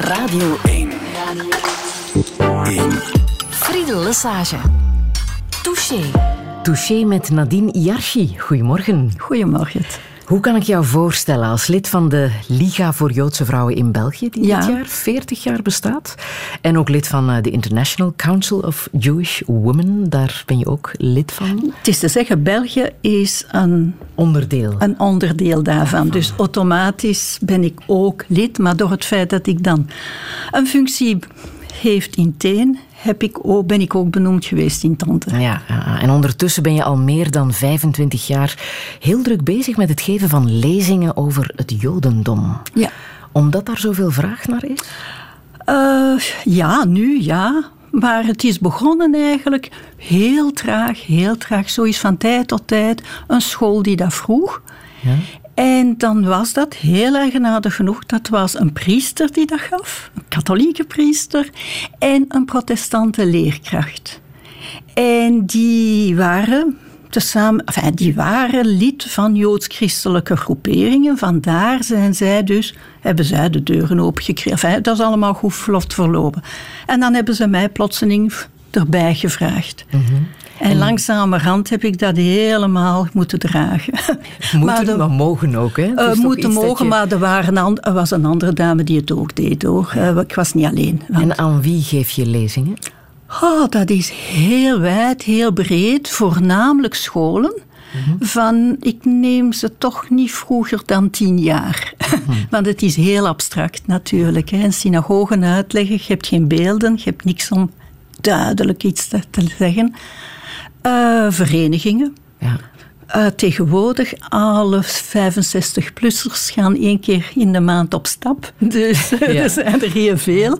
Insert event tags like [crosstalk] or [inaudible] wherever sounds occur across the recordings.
Radio 1. Radio 1. Friedel Lesage. Touché. Touché met Nadine Iarchi. Goedemorgen. Goedemorgen. Hoe kan ik jou voorstellen als lid van de Liga voor Joodse Vrouwen in België, die Ja. dit jaar 40 jaar bestaat? En ook lid van eh, de International Council of Jewish Women, daar ben je ook lid van. Het is te zeggen, België is een, Onderdeel. een onderdeel daarvan. Dus automatisch ben ik ook lid. Maar door het feit dat ik dan een functie heeft in Teen, heb ik ook, ben ik ook benoemd geweest in Tante. Ja, en ondertussen ben je al meer dan 25 jaar heel druk bezig met het geven van lezingen over het Jodendom. Ja. Omdat daar zoveel vraag naar is? Eh, ja, nu ja. Maar het is begonnen eigenlijk heel traag, heel traag. Zo is van tijd tot tijd een school die dat vroeg. Ja. En dan was dat heel eigenaardig genoeg. Dat was een priester die dat gaf, een katholieke priester en een protestante leerkracht. En die waren tezamen, enfin, die waren lid van joods-christelijke groeperingen. Vandaar zijn zij dus, hebben zij de deuren opengekregen. Enfin, dat is allemaal goed vlot verlopen. En dan hebben ze mij plotseling erbij gevraagd. En langzamerhand heb ik dat helemaal moeten dragen. [laughs] Moeten, Maar mogen ook, hè? Toch moeten mogen, je- maar er, waren an- er was een andere dame die het ook deed hoor. Eh, ik was niet alleen. Want- En aan wie geef je lezingen? Oh, dat is heel wijd, heel breed. Voornamelijk scholen. Van, ik neem ze toch niet vroeger dan tien jaar. [laughs] Want het is heel abstract natuurlijk. Hè. Synagogen uitleggen, je hebt geen beelden, je hebt niks om duidelijk iets te, te zeggen. Eh, verenigingen. Ja. Eh, tegenwoordig, alle 65-plussers gaan één keer in de maand op stap. [laughs] Dus [laughs] er zijn er heel veel.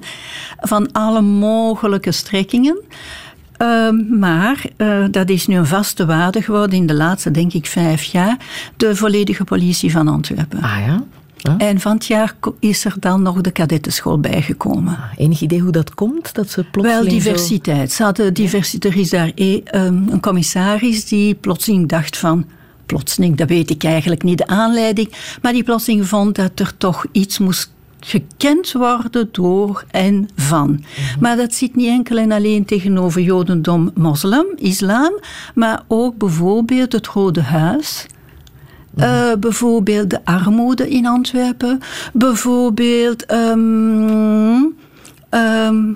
Van alle mogelijke strekkingen. Ehm, maar eh, dat is nu een vaste waarde geworden in de laatste, denk ik, vijf jaar. De volledige politie van Antwerpen. Ah ja? En van het jaar is er dan nog de kadettenschool bijgekomen. Enig idee hoe dat komt? Dat ze plotseling Wel, zo- diversiteit. Ze hadden diversi- er is daar e- ehm, een commissaris die plotseling dacht van... Plotseling, dat weet ik eigenlijk niet, de aanleiding. Maar die plotseling vond dat er toch iets moest gekend worden door en van. Maar dat zit niet enkel en alleen tegenover jodendom, moslim, islam... maar ook bijvoorbeeld het Rode Huis... Eh, bijvoorbeeld de armoede in Antwerpen. Bijvoorbeeld ehm, ehm,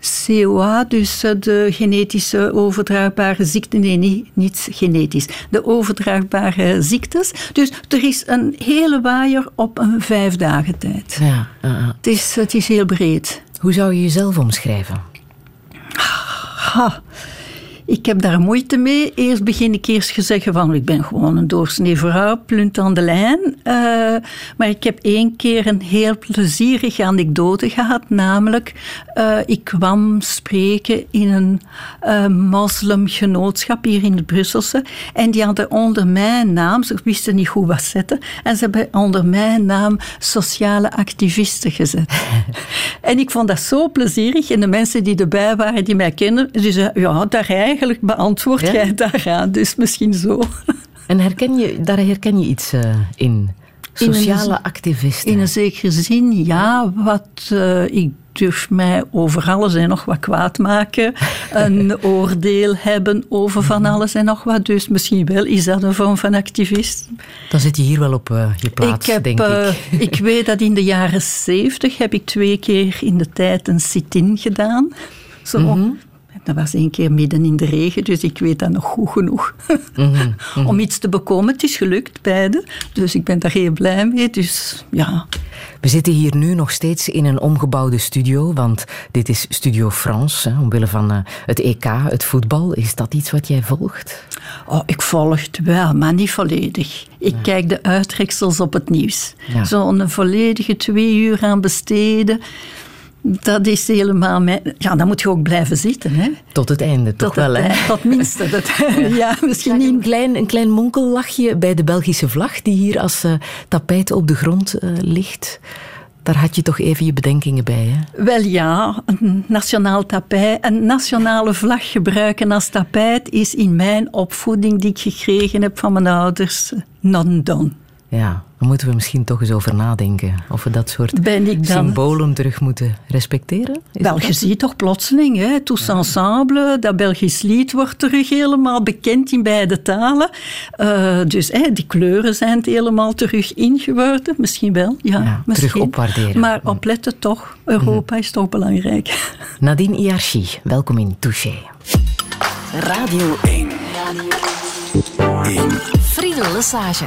COA, dus eh, de genetische overdraagbare ziekten. Nee, niet, niet genetisch. De overdraagbare ziektes. Dus er is een hele waaier op een vijf dagen tijd. Ja. Het is, het is heel breed. Hoe zou je jezelf omschrijven? Ha, ik heb daar moeite mee. Eerst begin ik eerst te zeggen van ik ben gewoon een doorsnee vrouw, plunt aan de lijn. Eh, maar ik heb één keer een heel plezierige anekdote gehad. Namelijk, eh, ik kwam spreken in een eh, moslimgenootschap hier in het Brusselse. En die hadden onder mijn naam, ze wisten niet goed wat zetten. En ze hebben onder mijn naam sociale activisten gezet. [laughs] en ik vond dat zo plezierig. En de mensen die erbij waren, die mij kennen, die zeiden, ja, daar eigenlijk beantwoord Ja? jij daaraan. Dus misschien zo. En herken je, daar herken je iets eh, in? Sociale activisten. In een zekere zin, ja, wat eh, ik durf mij over alles en nog wat kwaad maken. [laughs] Een oordeel hebben over van alles en nog wat. Dus misschien wel is dat een vorm van activist. Dan zit je hier wel op eh, je plaats, ik, heb, denk ik. [laughs] ik weet dat in de jaren zeventig heb ik twee keer in de tijd een sit-in gedaan. Zo. Mhm. Dat was één keer midden in de regen, dus ik weet dat nog goed genoeg. Mhm, [laughs] Om iets te bekomen. Het is gelukt, beide. Dus ik ben daar heel blij mee. Dus ja, We zitten hier nu nog steeds in een omgebouwde studio, want dit is Studio France, hè, omwille van eh, het EK, het voetbal. Is dat iets wat jij volgt? Oh, ik volg het wel, maar niet volledig. Ik kijk de uittreksels op het nieuws. Ja. Zo'n volledige twee uur aan besteden, dat is helemaal mijn... Ja, dan moet je ook blijven zitten, hè. Tot het einde, toch Tot wel, het hè? Tot minste. Dat, [laughs] [laughs] ja. misschien Een klein, een klein monkellachje bij de Belgische vlag, die hier als eh, tapijt op de grond eh, ligt. Daar had je toch even je bedenkingen bij, hè? Wel ja, een nationaal tapijt, een nationale vlag gebruiken als tapijt is in mijn opvoeding die ik gekregen heb van mijn ouders non done. Ja, daar moeten we misschien toch eens over nadenken. Of we dat soort symbolen terug moeten respecteren. Wel, je ziet toch plotseling, hè, Tous Ensemble, dat Belgisch lied wordt terug helemaal bekend in beide talen. Uh, dus hè, die kleuren zijn helemaal terug ingeworden. Misschien wel, ja. ja misschien. Terug opwaarderen. Maar opletten toch, Europa is toch belangrijk. Nadine Iarchi, welkom in Touché. Radio 1. Radio 1. Friedel Lesage.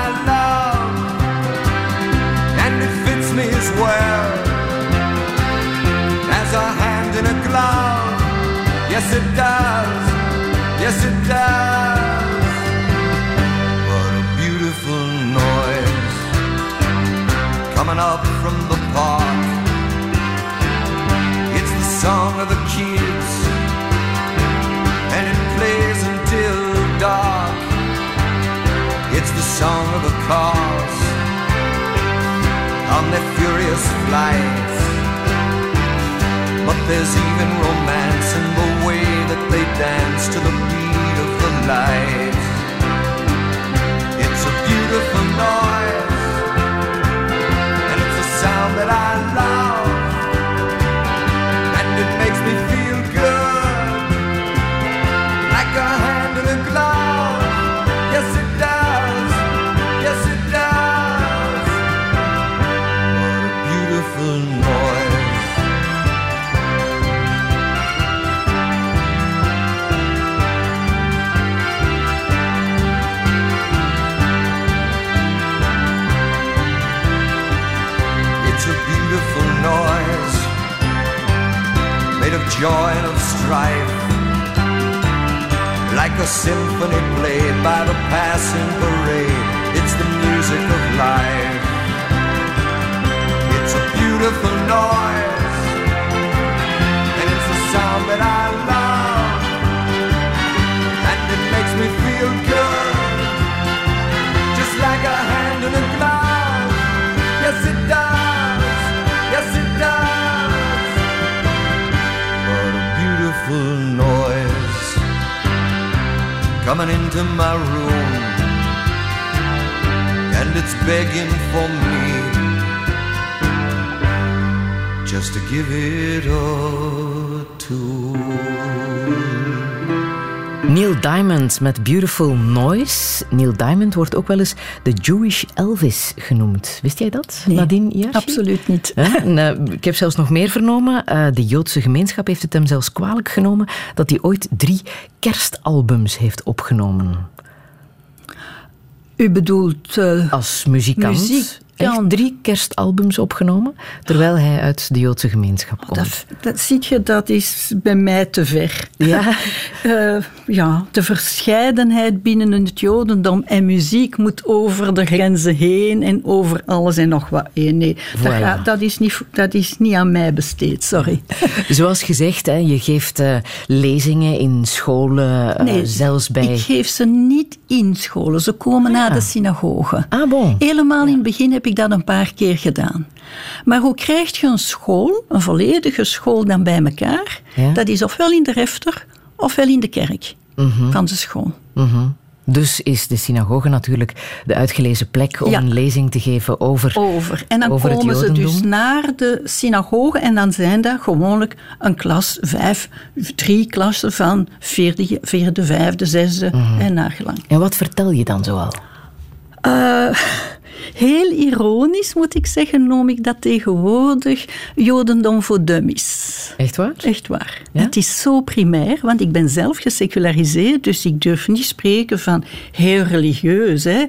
Yes, it does. Yes, it does. What a beautiful noise coming up from the park. It's the song of the kids, and it plays until dark. It's the song of the cars on their furious flights. But there's even romance in to the beat of the lights. Joy of strife. Like a symphony played by the passing parade it's the music of life. It's a beautiful noise and it's a sound that I love and it makes me feel good. Just like a hand in a glove. Yes it does beautiful noise coming into my room, and it's begging for me just to give it a Neil Diamond met Beautiful Noise. Neil Diamond wordt ook wel eens de Jewish Elvis genoemd. Wist jij dat, nee, Nadine absoluut niet. En, uh, ik heb zelfs nog meer vernomen. Uh, de Joodse gemeenschap heeft het hem zelfs kwalijk genomen dat hij ooit drie kerstalbums heeft opgenomen. U bedoelt... Uh, Als muzikant. Muziek echt drie kerstalbums opgenomen, terwijl hij uit de Joodse gemeenschap komt. Dat, dat ziet je, dat is bij mij te ver. Ja? uh, [laughs] ja, de verscheidenheid binnen het Jodendom en muziek moet over de grenzen heen en over alles en nog wat. Nee, dat, dat, is niet, dat is niet aan mij besteed, sorry. [laughs] Zoals gezegd, hè, je geeft uh, lezingen in scholen, uh, nee, zelfs bij... ik geef ze niet in scholen. Ze komen naar de synagoge. Ah, bon. Helemaal in het begin heb ik ik dat een paar keer gedaan. Maar hoe krijg je een school, een volledige school dan bij elkaar? Dat is ofwel in de refter ofwel in de kerk mhm. van de school. Mhm. Dus is de synagoge natuurlijk de uitgelezen plek om een lezing te geven over Over. En dan komen ze dus naar de synagoge en dan zijn dat gewoonlijk een klas, vijf, drie klassen van vierde, vierde vijfde, zesde mm en naargelang. En wat vertel je dan zoal? Uh, heel ironisch moet ik zeggen, noem ik dat tegenwoordig Jodendom voor dummies. Echt waar? Echt waar. Ja? Het is zo primair, want ik ben zelf geseculariseerd, dus ik durf niet spreken van heel religieus. Hè.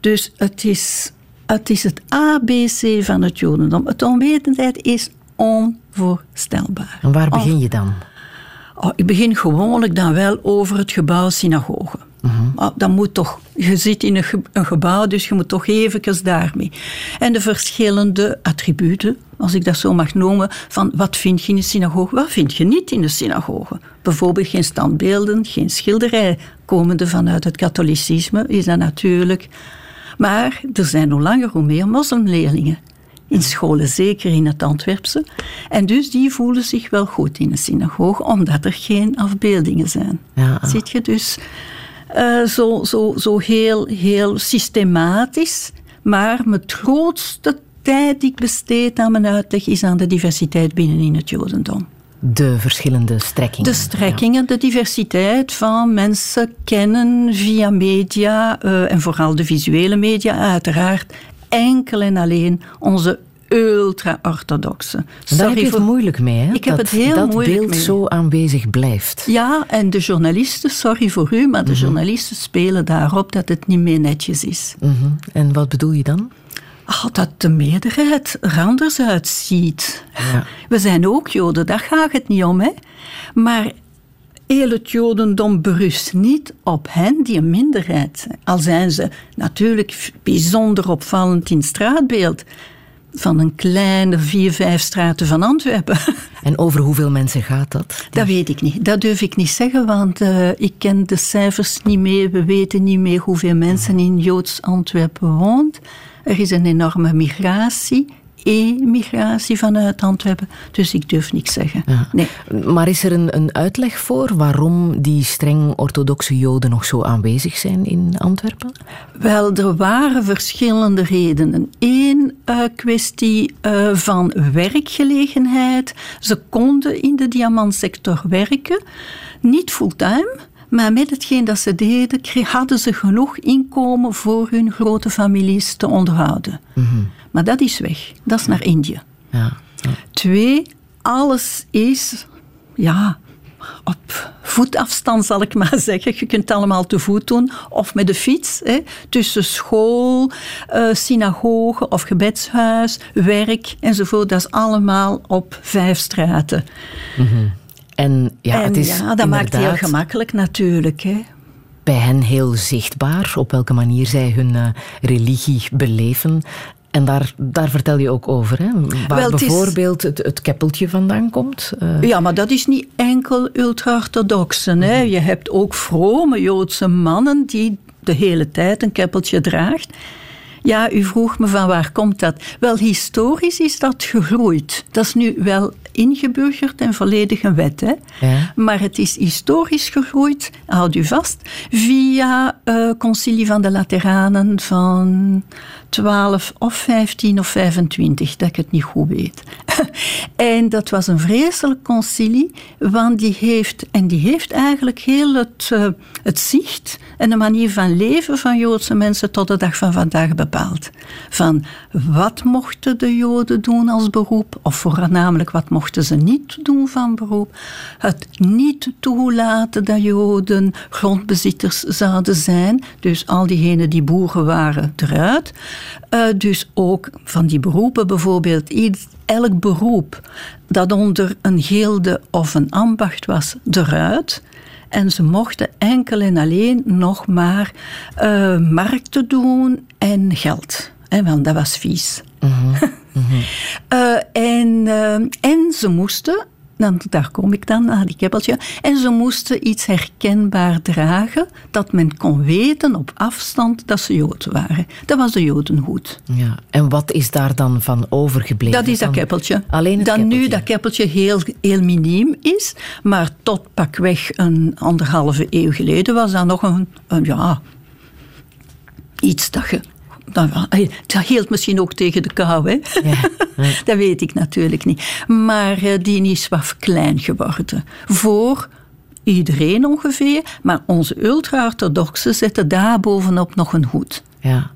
Dus het is, het is het ABC van het Jodendom. Het onwetendheid is onvoorstelbaar. En waar begin je dan? Oh, ik begin gewoonlijk dan wel over het gebouw synagoge. Maar dat moet toch, je zit in een, ge- een gebouw, dus je moet toch even daarmee. En de verschillende attributen, als ik dat zo mag noemen, van wat vind je in een synagoge, wat vind je niet in een synagoge. Bijvoorbeeld geen standbeelden, geen schilderij, komende vanuit het katholicisme, is dat natuurlijk. Maar er zijn hoe langer hoe meer moslimleerlingen. In scholen, zeker in het Antwerpse. En dus die voelen zich wel goed in een synagoge, omdat er geen afbeeldingen zijn. Ja. Zit je dus eh, zo, zo, zo heel, heel systematisch. Maar mijn grootste tijd die ik besteed aan mijn uitleg is aan de diversiteit binnenin het Jodendom. De verschillende strekkingen. De strekkingen, de diversiteit van mensen kennen via media eh, en vooral de visuele media uiteraard enkel en alleen onze ultra-orthodoxe. En daar heb je het voor- moeilijk mee, hè? Ik heb dat, het heel dat moeilijk beeld mee. zo aanwezig blijft. Ja, en de journalisten, sorry voor u, maar de Mhm. journalisten spelen daarop dat het niet meer netjes is. Mhm. En wat bedoel je dan? Ah, dat de meerderheid er anders uitziet. Ja. We zijn ook Joden, daar gaat het niet om. Hè? Maar heel het Jodendom berust niet op hen die een minderheid zijn. Al zijn ze natuurlijk bijzonder opvallend in straatbeeld van een kleine vier, vijf straten van Antwerpen. [laughs] En over hoeveel mensen gaat dat? Dat weet ik niet. Dat durf ik niet zeggen, want eh, ik ken de cijfers niet meer. We weten niet meer hoeveel mensen in Joods Antwerpen woont. Er is een enorme migratie, emigratie vanuit Antwerpen. Dus ik durf niks zeggen. Ja. Nee. Maar is er een, een uitleg voor waarom die streng orthodoxe Joden nog zo aanwezig zijn in Antwerpen? Wel, er waren verschillende redenen. Eén eh, kwestie eh, van werkgelegenheid. Ze konden in de diamantsector werken, niet fulltime. Maar met hetgeen dat ze deden, hadden ze genoeg inkomen voor hun grote families te onderhouden. Maar dat is weg. Dat is naar Indië. Ja. ja. Twee, alles is ja, op voetafstand, zal ik maar [laughs] zeggen. Je kunt het allemaal te voet doen of met de fiets. Hè, tussen school, eh, synagoge of gebedshuis, werk enzovoort. Dat is allemaal op vijf straten. En ja, en het is ja, dat maakt het heel gemakkelijk natuurlijk. Hè. bij hen heel zichtbaar op welke manier zij hun eh, religie beleven. En daar, daar vertel je ook over, hè? waar Wel, het is- bijvoorbeeld het, het keppeltje vandaan komt. Eh, Ja, maar dat is niet enkel ultra-orthodoxen. hè. Je hebt ook vrome Joodse mannen die de hele tijd een keppeltje draagt. Ja, u vroeg me van waar komt dat? Wel, historisch is dat gegroeid. Dat is nu wel ingeburgerd en volledig een wet. Hè? Ja. Maar het is historisch gegroeid, houd u vast, via eh Concilie van de Lateranen van 12 of 15 of 25, dat ik het niet goed weet. [laughs] en dat was een vreselijk concilie, want die heeft, en die heeft eigenlijk heel het, eh, het zicht en de manier van leven van Joodse mensen tot de dag van vandaag bepaald. Van wat mochten de Joden doen als beroep, of voornamelijk wat mochten ze niet doen van beroep. Het niet toelaten dat Joden grondbezitters zouden zijn, dus al diegenen die boeren waren eruit. Eh, dus ook van die beroepen bijvoorbeeld, elk beroep dat onder een gilde of een ambacht was, eruit. En ze mochten enkel en alleen nog maar eh, markten doen en geld. Hè, want dat was vies. [laughs] Eh, en, eh, en ze moesten, dan, daar kom ik dan naar die keppeltje, en ze moesten iets herkenbaar dragen dat men kon weten op afstand dat ze Jood waren. Dat was de Jodenhoed. ja. En wat is daar dan van overgebleven? Dat is dat keppeltje. Alleen het dat nu dat keppeltje heel, heel miniem is, maar tot pakweg een anderhalve eeuw geleden was dat nog een, een ja, iets dat je... Dat, dat hield misschien ook tegen de kou, hè? Ja, [laughs] dat weet ik natuurlijk niet. Maar eh, die is wat klein geworden. Voor iedereen ongeveer, maar onze ultra-orthodoxen zetten daar bovenop nog een hoed. Ja.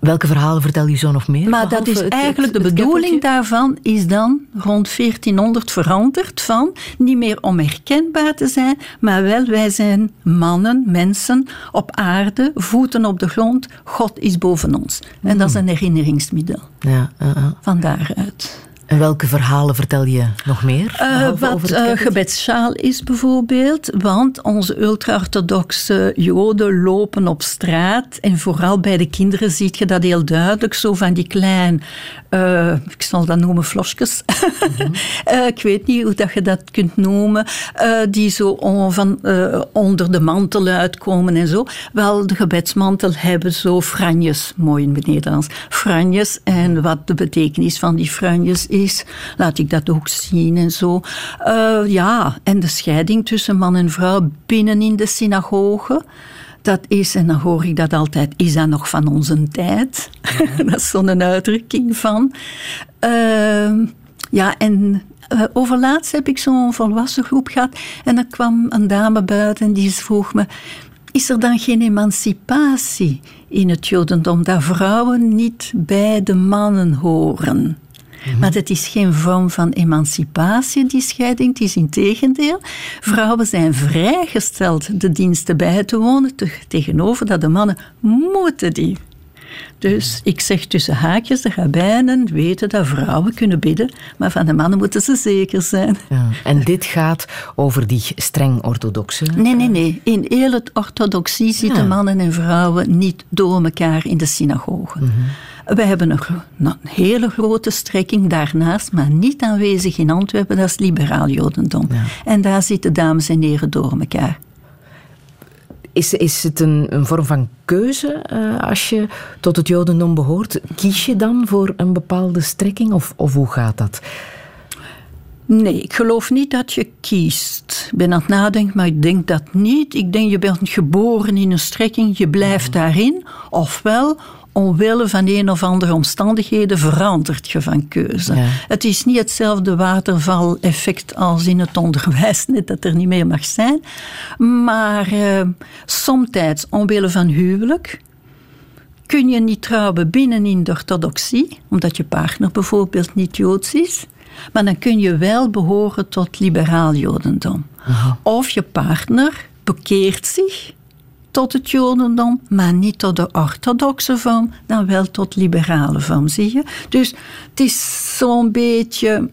Welke verhalen vertel je zo nog meer? Maar dat is eigenlijk de bedoeling daarvan is dan rond 1400 veranderd van niet meer om herkenbaar te zijn, maar wel wij zijn mannen, mensen op aarde, voeten op de grond, God is boven ons. En dat is een herinneringsmiddel. Ja, uh, uh. Van daaruit. En welke verhalen vertel je nog meer? Uh, wat uh, gebedsschaal is bijvoorbeeld, want onze ultra-orthodoxe joden lopen op straat en vooral bij de kinderen zie je dat heel duidelijk, zo van die klein, uh, ik zal dat noemen flosjes, [laughs] mm -hmm. ik weet niet hoe dat je dat kunt noemen, die zo on, van, onder de mantel uitkomen en zo. Wel, de gebedsmantel hebben zo franjes, mooi in het Nederlands, franjes en wat de betekenis van die franjes is is. Laat ik dat ook zien en zo. Uh, ja, en de scheiding tussen man en vrouw binnen in de synagoge. Dat is, en dan hoor ik dat altijd, is dat nog van onze tijd? Ja. [laughs] dat is zo'n uitdrukking van. Uh, ja, en uh, overlaatst heb ik zo'n volwassen groep gehad. En er kwam een dame buiten en die vroeg me: Is er dan geen emancipatie in het Jodendom? Dat vrouwen niet bij de mannen horen? Mm-hmm. Maar het is geen vorm van emancipatie, die scheiding. Het is in tegendeel. Vrouwen zijn vrijgesteld de diensten bij te wonen, tegenover dat de mannen moeten die. Dus ik zeg tussen haakjes, de rabbijnen weten dat vrouwen kunnen bidden, maar van de mannen moeten ze zeker zijn. Ja. En dit gaat over die streng orthodoxe? Nee, nee, nee. In heel het orthodoxie zitten mannen en vrouwen niet door elkaar in de synagoge. Mm-hmm. We hebben een, een, hele grote strekking daarnaast, maar niet aanwezig in Antwerpen, dat is liberaal Jodendom. Ja. En daar zitten dames en heren door elkaar. Is, is het een, een vorm van keuze uh, als je tot het Jodendom behoort? Kies je dan voor een bepaalde strekking of, of hoe gaat dat? Nee, ik geloof niet dat je kiest. Ik ben aan het nadenken, maar ik denk dat niet. Ik denk je bent geboren in een strekking, je blijft daarin. Ofwel, omwille van een of andere omstandigheden verandert je van keuze. Ja. Het is niet hetzelfde watervaleffect als in het onderwijs, net dat er niet meer mag zijn. Maar uh, somtijds omwille van huwelijk kun je niet trouwen binnenin de orthodoxie, omdat je partner bijvoorbeeld niet joods is. Maar dan kun je wel behoren tot liberaal jodendom. Of je partner bekeert zich tot het Jodendom, maar niet tot de orthodoxe vorm, dan wel tot liberale vorm, zie je? Dus het is zo'n beetje.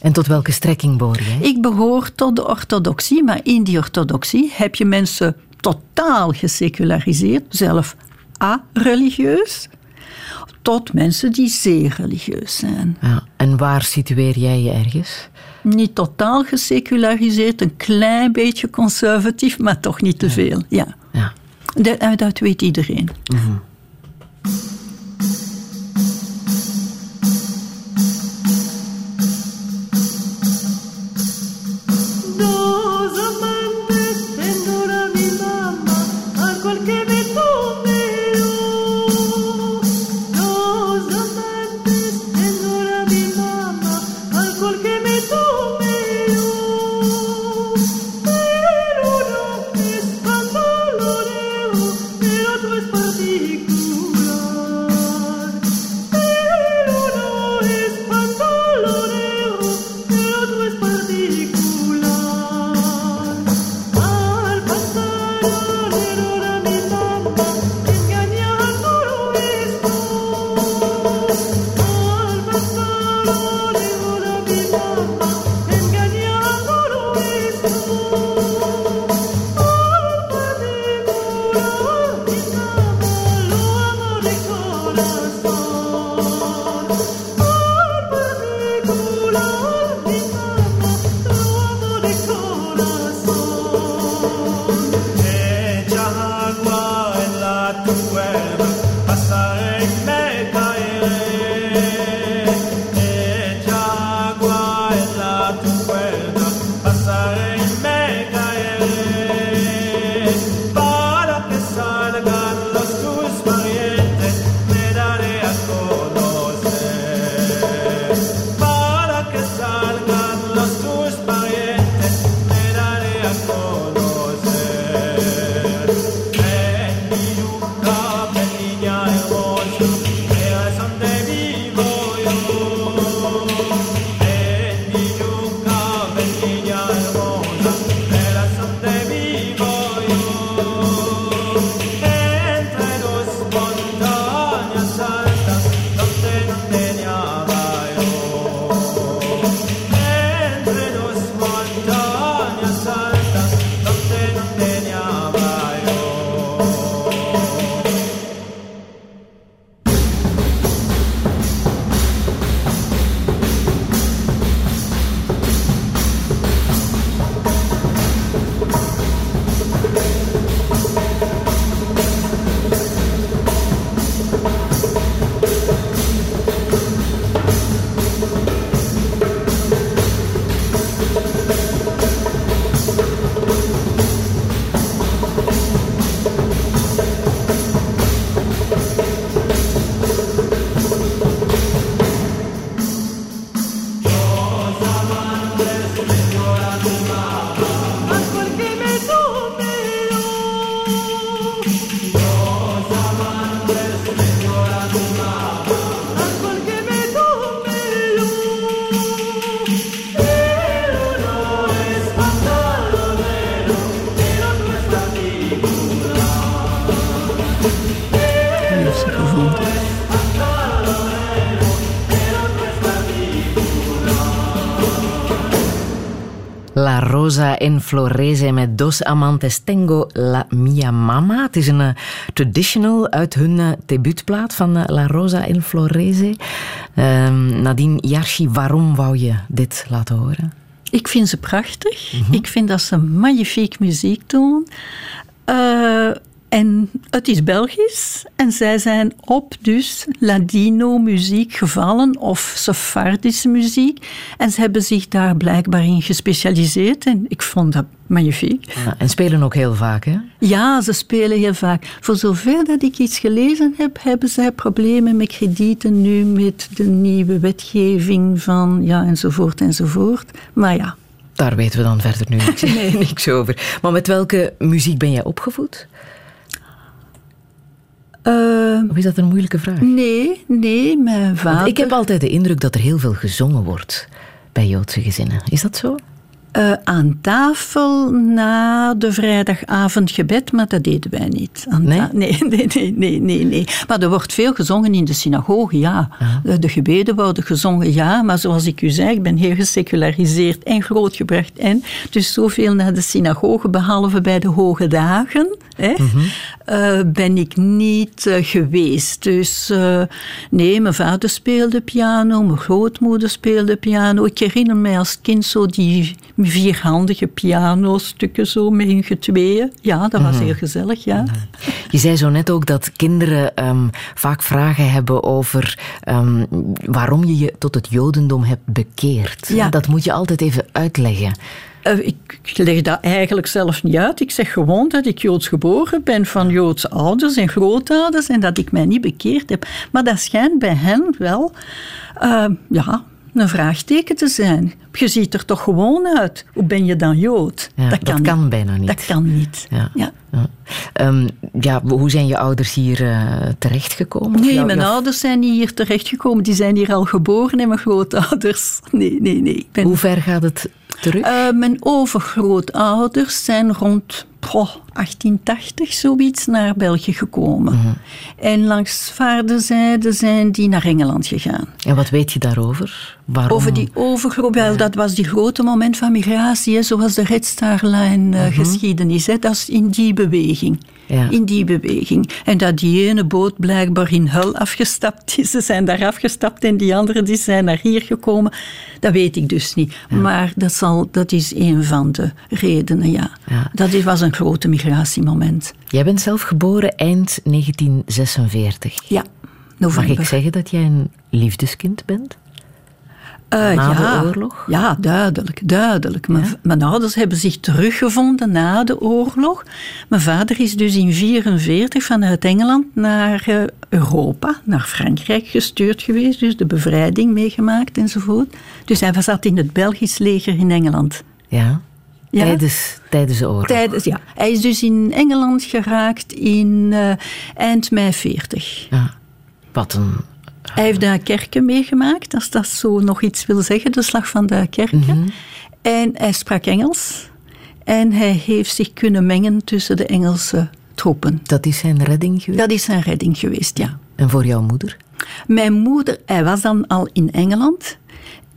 En tot welke strekking behoor je? Ik behoor tot de orthodoxie, maar in die orthodoxie heb je mensen totaal geseculariseerd, zelf a-religieus, tot mensen die zeer religieus zijn. Ja, en waar situeer jij je ergens? Niet totaal geseculariseerd, een klein beetje conservatief, maar toch niet te veel. Ja. Ja. Dat, dat weet iedereen. Musik Oh. Rosa in Florese met Dos Amantes Tengo La Mia Mama. Het is een uh, traditional uit hun uh, debuutplaat van uh, La Rosa in Florese. Ehm, Nadine Yarshi, waarom wou je dit laten horen? Ik vind ze prachtig. Mm -hmm. Ik vind dat ze magnifiek muziek doen. En het is Belgisch en zij zijn op dus Ladino-muziek gevallen of Sephardische muziek. En ze hebben zich daar blijkbaar in gespecialiseerd en ik vond dat magnifiek. Ja, en spelen ook heel vaak, hè? Ja, ze spelen heel vaak. Voor zover dat ik iets gelezen heb, hebben zij problemen met kredieten nu met de nieuwe wetgeving van ja, enzovoort enzovoort. Maar ja. Daar weten we dan verder nu niks, nee. [laughs] [laughs] niks over. Maar met welke muziek ben jij opgevoed? Uh, of is dat een moeilijke vraag? Nee, nee, mijn vader... Want ik heb altijd de indruk dat er heel veel gezongen wordt bij Joodse gezinnen. Is dat zo? Uh, aan tafel na de vrijdagavondgebed, maar dat deden wij niet. Nee? nee? [laughs] nee? Nee, nee, nee, nee, Maar er wordt veel gezongen in de synagoge, ja. ja. De gebeden worden gezongen, ja. Maar zoals ik u zei, ik ben heel geseculariseerd en grootgebracht. En dus zoveel naar de synagoge, behalve bij de hoge dagen, hè, Mhm. uh, ben ik niet uh, geweest. Dus uh, nee, mijn vader speelde piano, mijn grootmoeder speelde piano. Ik herinner mij als kind zo die vierhandige pianostukken zo met hun getweeën. Ja, dat was Mhm. heel gezellig, ja. Je zei zo net ook dat kinderen um, vaak vragen hebben over um, waarom je je tot het jodendom hebt bekeerd. Ja. Dat moet je altijd even uitleggen. Uh, ik leg dat eigenlijk zelf niet uit. Ik zeg gewoon dat ik Joods geboren ben van Joodse ouders en grootouders en dat ik mij niet bekeerd heb. Maar dat schijnt bij hen wel uh, ja, een vraagteken te zijn. Je ziet er toch gewoon uit. Hoe ben je dan Jood? Ja, dat, kan, dat kan, bijna niet. Dat kan niet. Ja. Ja. Ja. Um, ja, hoe zijn je ouders hier uh, terechtgekomen? Nee, mijn ouders zijn niet hier terechtgekomen. Die zijn hier al geboren en mijn grootouders. [laughs] Nee, nee, nee. Ben... Hoe ver gaat het terug? Uh, mijn overgrootouders zijn rond oh, 1880 zoiets naar België gekomen. Mhm. Mm -hmm. En langs vaderzijde zijn die naar Engeland gegaan. En wat weet je daarover? Waarom? Over die overgroep, wel, dat was die grote moment van migratie, hè, zoals de Red Star Line uh, Mhm. geschiedenis. Hè, dat is in die beweging. Ja. In die beweging. En dat die ene boot blijkbaar in Hull afgestapt is. Ze zijn daar afgestapt en die anderen die zijn naar hier gekomen. Dat weet ik dus niet. Ja. Maar dat, zal, dat is een van de redenen, ja. ja. Dat was een grote migratiemoment. Jij bent zelf geboren eind 1946. Ja, november. Mag ik zeggen dat jij een liefdeskind bent? Uh, na ja, de oorlog? Ja, duidelijk, duidelijk. Ja? Mijn, mijn, ouders hebben zich teruggevonden na de oorlog. Mijn vader is dus in 1944 vanuit Engeland naar uh, Europa, naar Frankrijk gestuurd geweest. Dus de bevrijding meegemaakt enzovoort. Dus hij zat in het Belgisch leger in Engeland. Ja, ja? Tijdens, tijdens de oorlog? Tijdens, ja. Hij is dus in Engeland geraakt in uh, eind mei 40. Ja. Wat een hij heeft Duinkerke meegemaakt, als dat zo nog iets wil zeggen, de slag van Duinkerke. Mm Mhm. -hmm. En hij sprak Engels. En hij heeft zich kunnen mengen tussen de Engelse troepen. Dat is zijn redding geweest? Dat is zijn redding geweest, ja. En voor jouw moeder? Mijn moeder, hij was dan al in Engeland.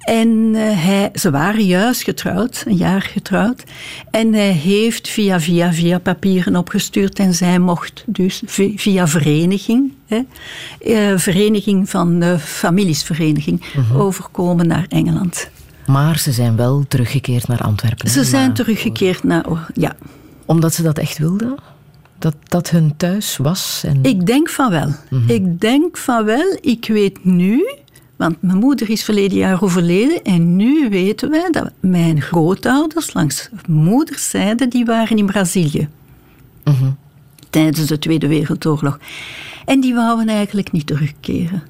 En uh, hij, ze waren juist getrouwd, een jaar getrouwd. En hij heeft via, via, via papieren opgestuurd. En zij mocht dus via vereniging, hè, uh, vereniging van familiesvereniging, Mhm. uh -huh. overkomen naar Engeland. Maar ze zijn wel teruggekeerd naar Antwerpen. Ze zijn maar, teruggekeerd naar, oh, ja. Omdat ze dat echt wilden? Dat dat hun thuis was? En... Ik denk van wel. Mhm. Mm -hmm. Ik denk van wel. Ik weet nu want mijn moeder is verleden jaar overleden en nu weten wij dat mijn grootouders langs moederszijde, die waren in Brazilië. -hmm. Tijdens de Tweede Wereldoorlog. En die wouden eigenlijk niet terugkeren.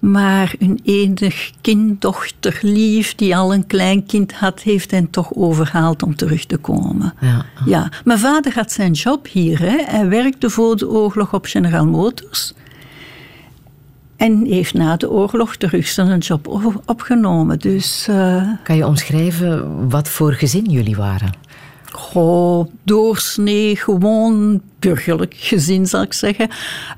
Maar hun enig kinddochter lief, die al een klein kind had, heeft hen toch overhaald om terug te komen. Ja, ja. Mijn vader had zijn job hier. Hè. Hij werkte voor de oorlog op General Motors. En heeft na de oorlog terug zijn job opgenomen. Dus, uh... Kan je omschrijven wat voor gezin jullie waren? Goh, doorsnee, gewoon burgerlijk gezin, zal ik zeggen.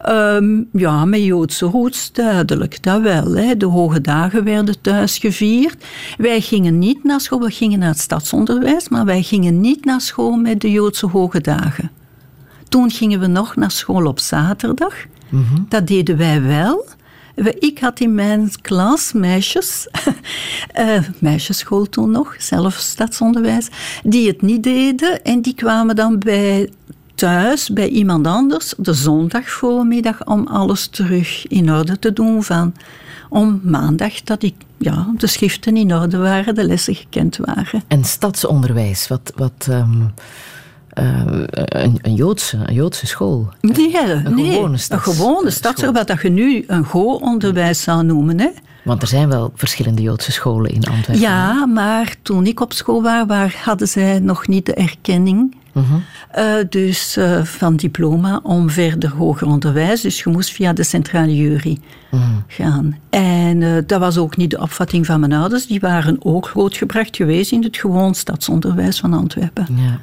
Ehm, ja, met Joodse roots duidelijk, dat wel. Hè. De hoge dagen werden thuis gevierd. Wij gingen niet naar school, we gingen naar het stadsonderwijs, maar wij gingen niet naar school met de Joodse hoge dagen. Toen gingen we nog naar school op zaterdag. Dat deden wij wel. Ik had in mijn klas meisjes, uh, [laughs] meisjesschool toen nog, zelf stadsonderwijs, die het niet deden en die kwamen dan bij thuis bij iemand anders de zondag voormiddag om alles terug in orde te doen van om maandag dat ik, ja, de schriften in orde waren, de lessen gekend waren. En stadsonderwijs, wat, wat um, uh, een, een, Joodse, een Joodse school? Nee, een nee, gewone stads, een gewone wat je nu een go-onderwijs zou noemen. Hè. Want er zijn wel verschillende Joodse scholen in Antwerpen. Ja, maar toen ik op school was, waar hadden zij nog niet de erkenning uh, dus uh, van diploma om verder hoger onderwijs. Dus je moest via de centrale jury gaan. En dat was ook niet de opvatting van mijn ouders. Die waren ook grootgebracht geweest in het gewoon stadsonderwijs van Antwerpen. Ja.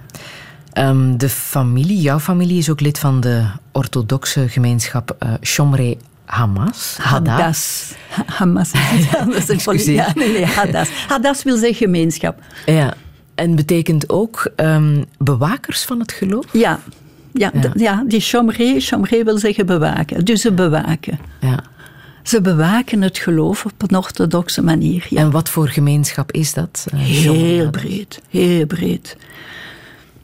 Um, de familie, jouw familie, is ook lid van de orthodoxe gemeenschap uh, Shomrei Hamas. Hadas. Hamas. [laughs] dat is een ja, nee, nee, Hadas. Hadas wil zeggen gemeenschap. Ja. En betekent ook um, bewakers van het geloof? Ja, ja, ja. ja die Shomrei, Shomrei wil zeggen bewaken. Dus ze bewaken. Ja. Ze bewaken het geloof op een orthodoxe manier. Ja. En wat voor gemeenschap is dat? Uh, heel breed, heel breed.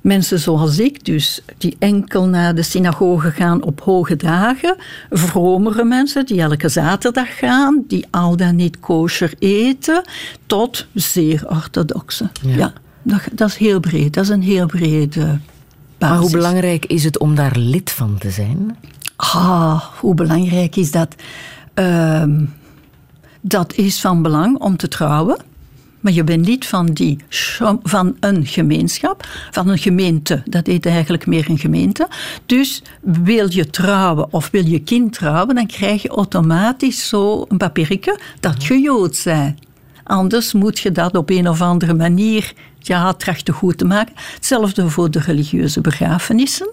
Mensen zoals ik dus, die enkel naar de synagoge gaan op hoge dagen. Vromere mensen die elke zaterdag gaan, die al dan niet kosher eten, tot zeer orthodoxe. Ja. ja dat, dat, is heel breed, dat is een heel brede basis. Maar hoe belangrijk is het om daar lid van te zijn? Ah, hoe belangrijk is dat? Uh, dat is van belang om te trouwen. Maar je bent lid van, die, van een gemeenschap, van een gemeente. Dat heet eigenlijk meer een gemeente. Dus wil je trouwen of wil je kind trouwen, dan krijg je automatisch zo een papiertje dat je Jood bent. Anders moet je dat op een of andere manier ja, trachten goed te maken. Hetzelfde voor de religieuze begrafenissen.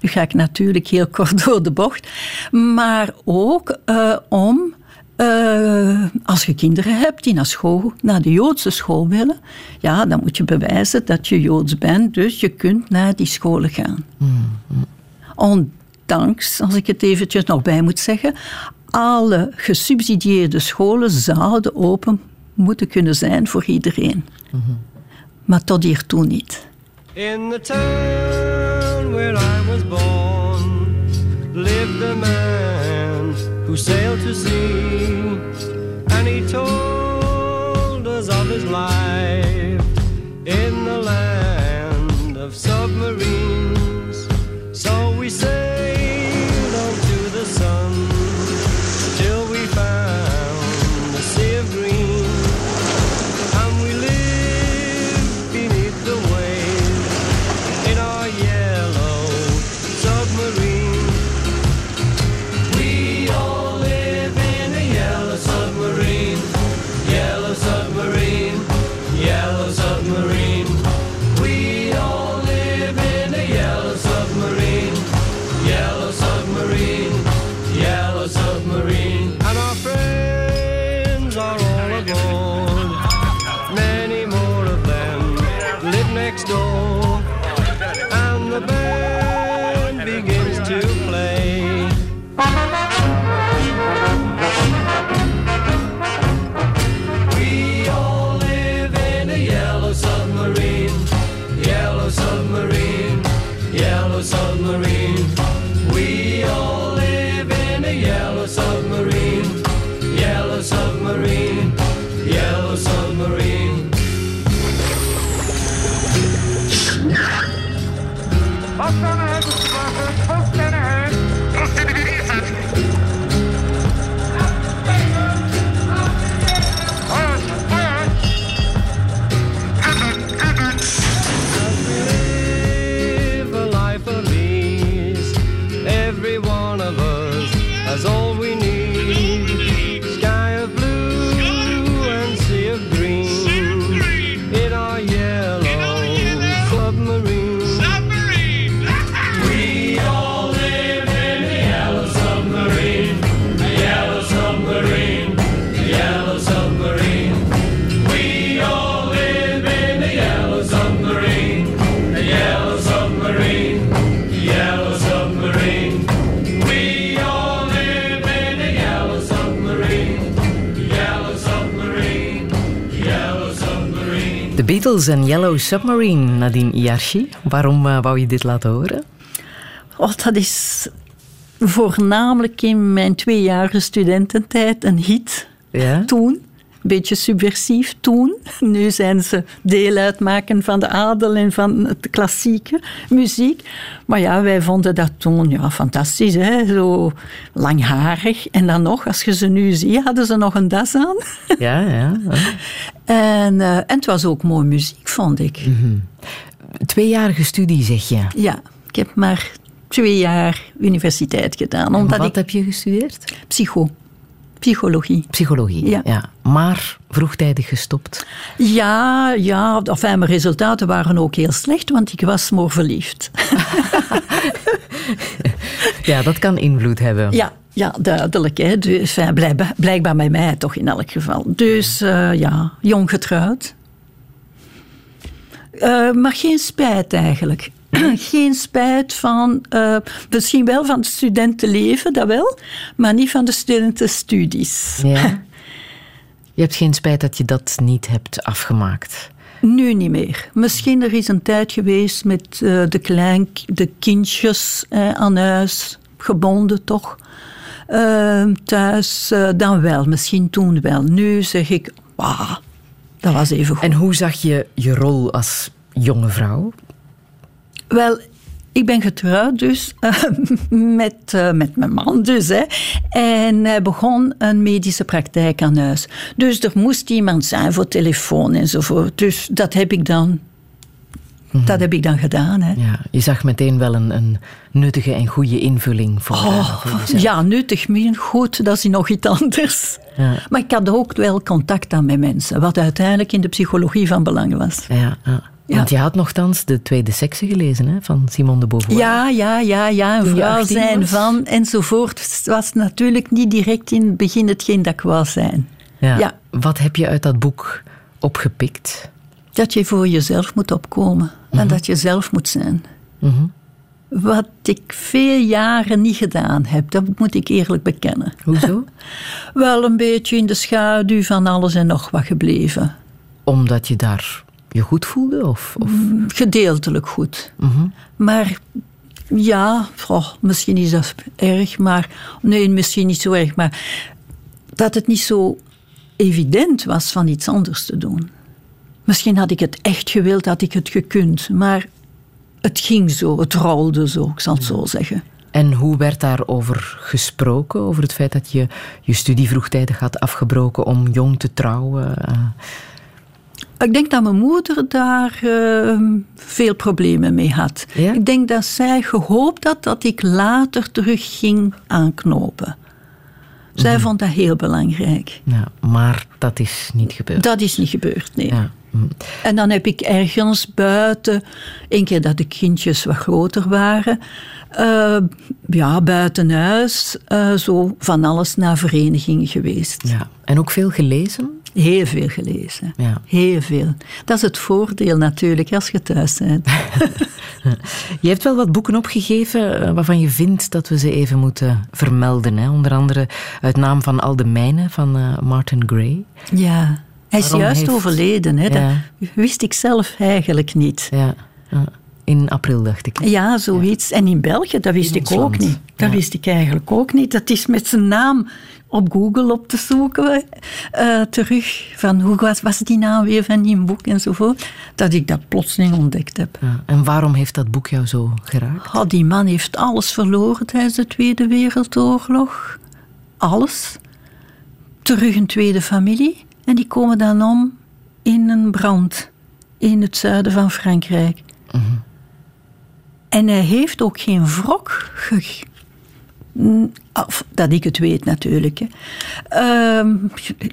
Nu ga ik natuurlijk heel kort [laughs] door de bocht. Maar ook uh, om uh, als je kinderen hebt die naar school, naar de Joodse school willen, ja, dan moet je bewijzen dat je Joods bent, dus je kunt naar die scholen gaan. Mm Ondanks, als ik het eventjes nog bij moet zeggen, alle gesubsidieerde scholen zouden open moeten kunnen zijn voor iedereen. Mm -hmm. Maar tot hiertoe niet. In the town where I was born lived a man who sailed to sea and he told us of his life in the land of submarines. So we sailed Beatles en Yellow Submarine, Nadine Iarchi. Waarom uh, wou je dit laten horen? Oh, dat is voornamelijk in mijn tweejarige studententijd een hit. Ja? Toen beetje subversief toen. Nu zijn ze deel uitmaken van de adel en van de klassieke muziek. Maar ja, wij vonden dat toen ja, fantastisch. Hè? Zo langharig. En dan nog, als je ze nu ziet, hadden ze nog een das aan. Ja, ja. [laughs] En, uh, en het was ook mooie muziek, vond ik. Mm -hmm. Tweejarige studie, zeg je? Ja, ik heb maar twee jaar universiteit gedaan. Omdat wat ik... heb je gestudeerd? Psycho. Psychologie. Psychologie, ja. ja. Maar vroegtijdig gestopt? Ja, ja. Enfin, mijn resultaten waren ook heel slecht, want ik was verliefd. [laughs] ja, dat kan invloed hebben. Ja, ja duidelijk. Hè. Dus, blijkbaar, blijkbaar bij mij toch in elk geval. Dus uh, ja, jong getrouwd. Uh, maar geen spijt eigenlijk. [clears throat] geen spijt van, uh, misschien wel van het studentenleven, dat wel, maar niet van de studentenstudies. Ja. [laughs] Je hebt geen spijt dat je dat niet hebt afgemaakt? Nu niet meer. Misschien er is een tijd geweest met uh, de, klein, de kindjes uh, aan huis, gebonden toch. Ehm, thuis dan wel, misschien toen wel. Nu zeg ik, wauw, dat was even goed. En hoe zag je je rol als jonge vrouw? Wel, ik ben getrouwd dus uh, [laughs] met, uh, met mijn man dus. Hè. En hij begon een medische praktijk aan huis. Dus er moest iemand zijn voor telefoon enzovoort. Dus dat heb ik dan, mm-hmm. dat heb ik dan gedaan. Hè. Ja, je zag meteen wel een, een nuttige en goede invulling voor, oh, voor Ja, nuttig, maar goed, dat is nog iets anders. Ja. Maar ik had ook wel contact aan met mensen. Wat uiteindelijk in de psychologie van belang was. Ja, ja. Want je had nogthans de tweede sekse gelezen hè, van Simone de Beauvoir. Ja, ja, ja, ja. Een vrouw zijn van enzovoort. Het was natuurlijk niet direct in het begin hetgeen dat ik wou zijn. Ja. ja. Wat heb je uit dat boek opgepikt? Dat je voor jezelf moet opkomen. En mhm. dat je zelf moet zijn. Mm Wat ik veel jaren niet gedaan heb, dat moet ik eerlijk bekennen. Hoezo? [laughs] Wel een beetje in de schaduw van alles en nog wat gebleven. Omdat je daar je goed voelde? Of, of? Mm, gedeeltelijk goed. Mhm. Maar ja, oh, misschien is dat erg, maar nee, misschien niet zo erg, maar dat het niet zo evident was van iets anders te doen. Misschien had ik het echt gewild, had ik het gekund, maar het ging zo, het rolde zo, ik zal het zo zeggen. En hoe werd daarover gesproken? Over het feit dat je je studie vroegtijdig had afgebroken om jong te trouwen? Ik denk dat mijn moeder daar uh, veel problemen mee had. Ja? Ik denk dat zij gehoopt had dat ik later terug ging aanknopen. Zij mm. vond dat heel belangrijk. Ja, maar dat is niet gebeurd. Dat is niet gebeurd, nee. Ja. Mm. En dan heb ik ergens buiten, een keer dat de kindjes wat groter waren, uh, ja, buiten huis, uh, zo van alles naar verenigingen geweest. Ja. En ook veel gelezen? Heel veel gelezen. Ja. Heel veel. Dat is het voordeel natuurlijk als je thuis bent. [laughs] je hebt wel wat boeken opgegeven eh, waarvan je vindt dat we ze even moeten vermelden. Hè? Onder andere uit naam van Al de Mijnen van uh, Martin Gray. Ja, hij is juist overleden. Hè? Dat wist ik zelf eigenlijk niet. Ja. In april, dacht ik. Ja, zoiets. En in België, dat wist ik ook niet. Dat wist ik eigenlijk ook niet. Dat is met zijn naam op Google op te zoeken uh, terug. Van hoe was, was die naam weer van die boek enzovoort. Dat ik dat plotseling ontdekt heb. Ja, en waarom heeft dat boek jou zo geraakt? Oh, die man heeft alles verloren tijdens de Tweede Wereldoorlog. Alles. Terug een tweede familie. En die komen dan om in een brand in het zuiden van Frankrijk. Mhm. En hij heeft ook geen wrok of dat ik het weet natuurlijk, hè, uh,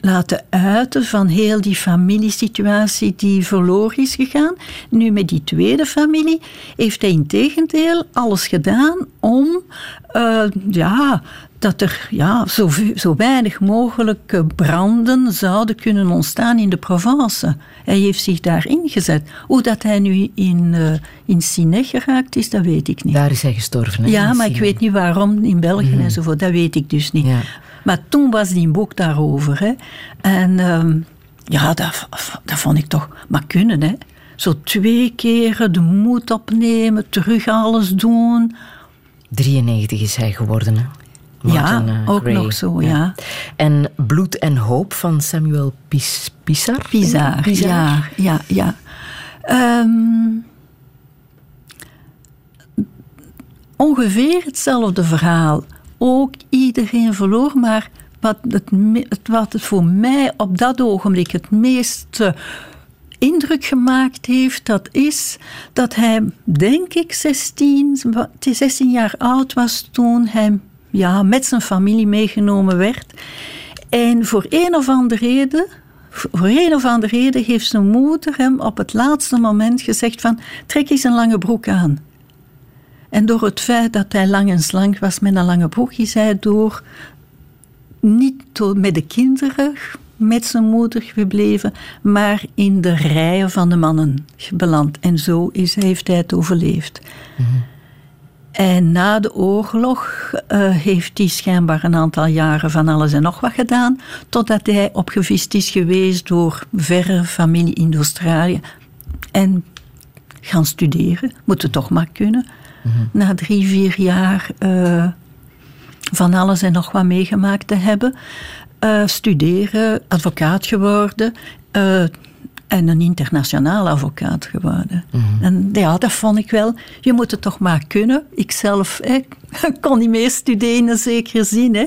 laten uiten van heel die familiesituatie die verloren is gegaan. Nu met die tweede familie heeft hij in tegendeel alles gedaan om uh, ja, dat er ja, zo, zo weinig mogelijk branden zouden kunnen ontstaan in de Provence. Hij heeft zich daar ingezet. Hoe dat hij nu in, uh, in geraakt is, dat weet ik niet. Daar is hij gestorven. Hè, ja, maar ik weet niet waarom in België mm. enzovoort. Dat weet ik dus niet. Ja. Maar toen was die boek daarover. Hè. En... Uh, ja, dat, dat vond ik toch maar kunnen, hè. Zo twee keren de moed opnemen, terug alles doen. 93 is hij geworden, hè? Ja, uh, ook nog zo, ja. En Bloed en Hoop van Samuel Pis Pizar? Pizar, ja, ja, ja. Um, ongeveer hetzelfde verhaal. Ook iedereen verloor, maar wat het, wat het voor mij op dat ogenblik het meeste indruk gemaakt heeft, dat is dat hij, denk ik, 16, 16 jaar oud was toen hij ja, met zijn familie meegenomen werd. En voor een of andere reden, voor een of andere reden heeft zijn moeder hem op het laatste moment gezegd van trek eens een lange broek aan. En door het feit dat hij lang en slank was met een lange broek, is hij door niet met de kinderen met zijn moeder gebleven, maar in de rijen van de mannen beland. En zo is, heeft hij het overleefd. Mhm. En na de oorlog uh, heeft hij schijnbaar een aantal jaren van alles en nog wat gedaan, totdat hij opgevist is geweest door verre familie in Australië. En gaan studeren, moet het toch maar kunnen. Mhm. Na drie, vier jaar uh, van alles en nog wat meegemaakt te hebben. Uh, studeren, advocaat geworden. En een internationaal advocaat geworden. Mhm. En ja, dat vond ik wel. Je moet het toch maar kunnen. Ik zelf hè, [laughs] kon niet meer studeren zekere zin. Hè.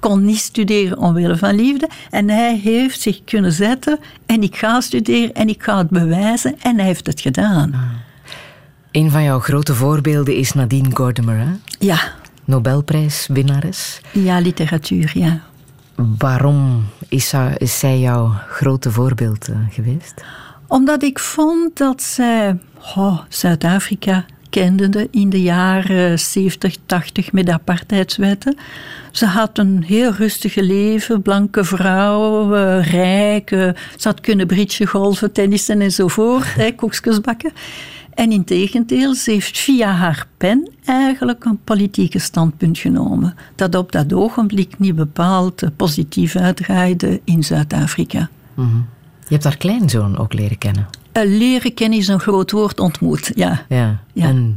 Kon niet studeren omwille van liefde. En hij heeft zich kunnen zetten. En ik ga studeren en ik ga het bewijzen. En hij heeft het gedaan. Ah. Een van jouw grote voorbeelden is Nadine Gordimer. Hè? Ja. Nobelprijswinnares. Ja, literatuur, ja. Waarom is, zij jouw grote voorbeeld eh, geweest? Omdat ik vond dat zij oh, Zuid-Afrika kende in de jaren 70, 80 met de apartheidswetten. Ze had een heel rustige leven, blanke vrouw, uh, rijk. Uh, ze had kunnen bridge, golven, tennissen enzovoort, koekjes bakken. En in tegendeel, ze heeft via haar pen eigenlijk een politieke standpunt genomen. Dat op dat ogenblik niet bepaald positief uitdraaide in Zuid-Afrika. Mhm. Je hebt haar kleinzoon ook leren kennen. Uh, leren kennen is een groot woord, ontmoet, ja. Ja, ja. en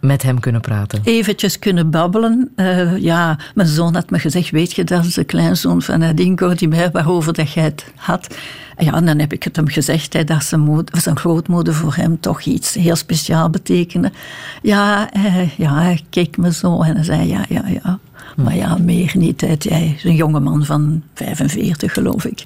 met hem kunnen praten? Eventjes kunnen babbelen. Uh, ja, mijn zoon had me gezegd, weet je, dat is de kleinzoon van Adinko, die mij waarover dat jij het had. Ja, en dan heb ik het hem gezegd hè, dat zijn, moeder, zijn grootmoeder voor hem toch iets heel speciaal betekende. Ja, uh, ja, hij keek me zo en hij zei ja, ja, ja. Maar ja, meer niet. Hij is een jonge man van 45, geloof ik.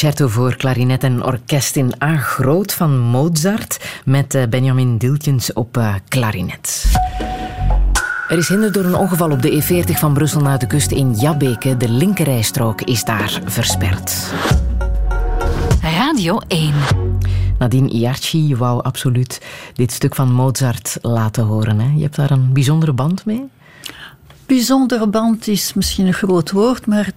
Concerto voor klarinet en orkest in A groot van Mozart met eh, Benjamin Diltjens op uh, klarinet. Er is hinder door een ongeval op de E40 van Brussel naar de kust in Jabbeke. De linkerrijstrook is daar versperd. Radio 1. Nadine Iarchi, je wou absoluut dit stuk van Mozart laten horen. Hè? Je hebt daar een bijzondere band mee? bijzondere band is misschien een groot woord, maar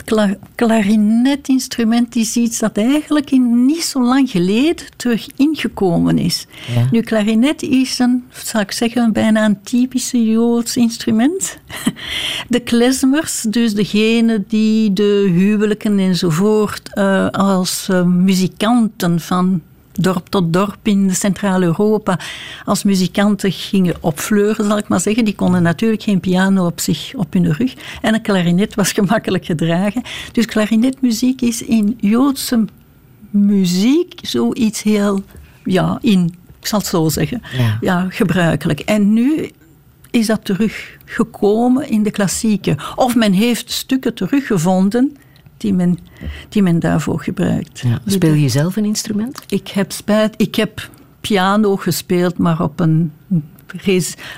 klarinetinstrument is iets dat eigenlijk in niet zo lang geleden terug ingekomen is. Nu, klarinet is een, zal ik zeggen, bijna een typische Joods instrument. [laughs] De klezmers, dus degene die de huwelijken enzovoort uh, als uh, muzikanten van dorp tot dorp in Centraal-Europa als muzikanten gingen opfleuren, zal ik maar zeggen. Die konden natuurlijk geen piano op zich op hun rug. En een klarinet was [laughs] gemakkelijk gedragen. Dus klarinetmuziek is in Joodse muziek zoiets heel, ja, in, ik zal het zo zeggen, ja. ja gebruikelijk. En nu is dat teruggekomen in de klassieke. Of men heeft stukken teruggevonden die men, die men daarvoor gebruikt. Ja. Speel je zelf een instrument? Ik heb spijt. Ik heb piano gespeeld, maar op een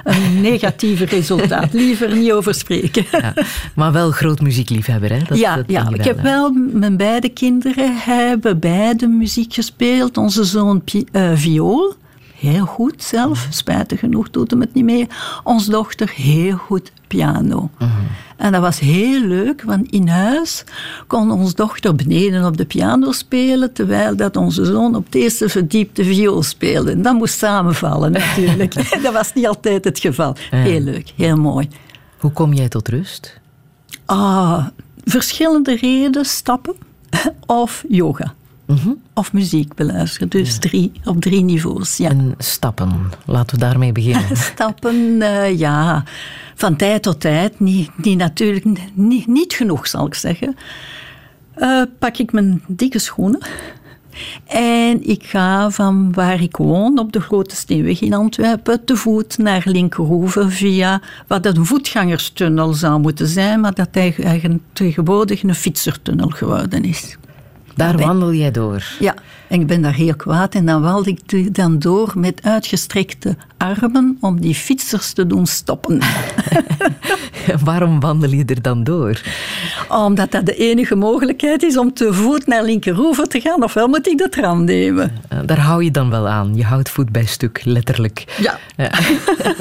een [laughs] negatieve resultaat. Liever niet over spreken. Ja, maar wel groot muziekliefhebber, hè? Dat, ja, ja ik heb wel... Mijn beide kinderen hebben beide muziek gespeeld. Onze zoon uh, viool, heel goed zelf. Spijtig genoeg doet hem het niet meer. Onze dochter heel goed piano. Mhm. En dat was heel leuk, want in huis kon onze dochter beneden op de piano spelen, terwijl dat onze zoon op het eerste verdiepte viool speelde. En dat moest samenvallen [laughs] natuurlijk. [laughs] dat was niet altijd het geval. Heel leuk, heel mooi. Hoe kom jij tot rust? Ah, verschillende redenen, stappen [laughs] of yoga. Mhm. Of muziek beluisteren. Dus drie, op drie niveaus. Ja. En stappen, laten we daarmee beginnen. [laughs] stappen, uh, ja van tijd tot tijd, niet, niet natuurlijk niet, niet genoeg zal ik zeggen, uh, pak ik mijn dikke schoenen. En ik ga van waar ik woon, op de Grote Steenweg in Antwerpen, te voet naar Linkerhoeve via wat een voetgangerstunnel zou moeten zijn, maar dat eigenlijk tegenwoordig een fietsertunnel geworden is. Daar wandel jij door? Ja, en ik ben daar heel kwaad. En dan wandel ik dan door met uitgestrekte armen om die fietsers te doen stoppen. [laughs] Waarom wandel je er dan door? Omdat dat de enige mogelijkheid is om te voet naar Linkeroever te gaan. Ofwel moet ik de tram nemen. Daar hou je dan wel aan. Je houdt voet bij stuk, letterlijk. Ja. ja.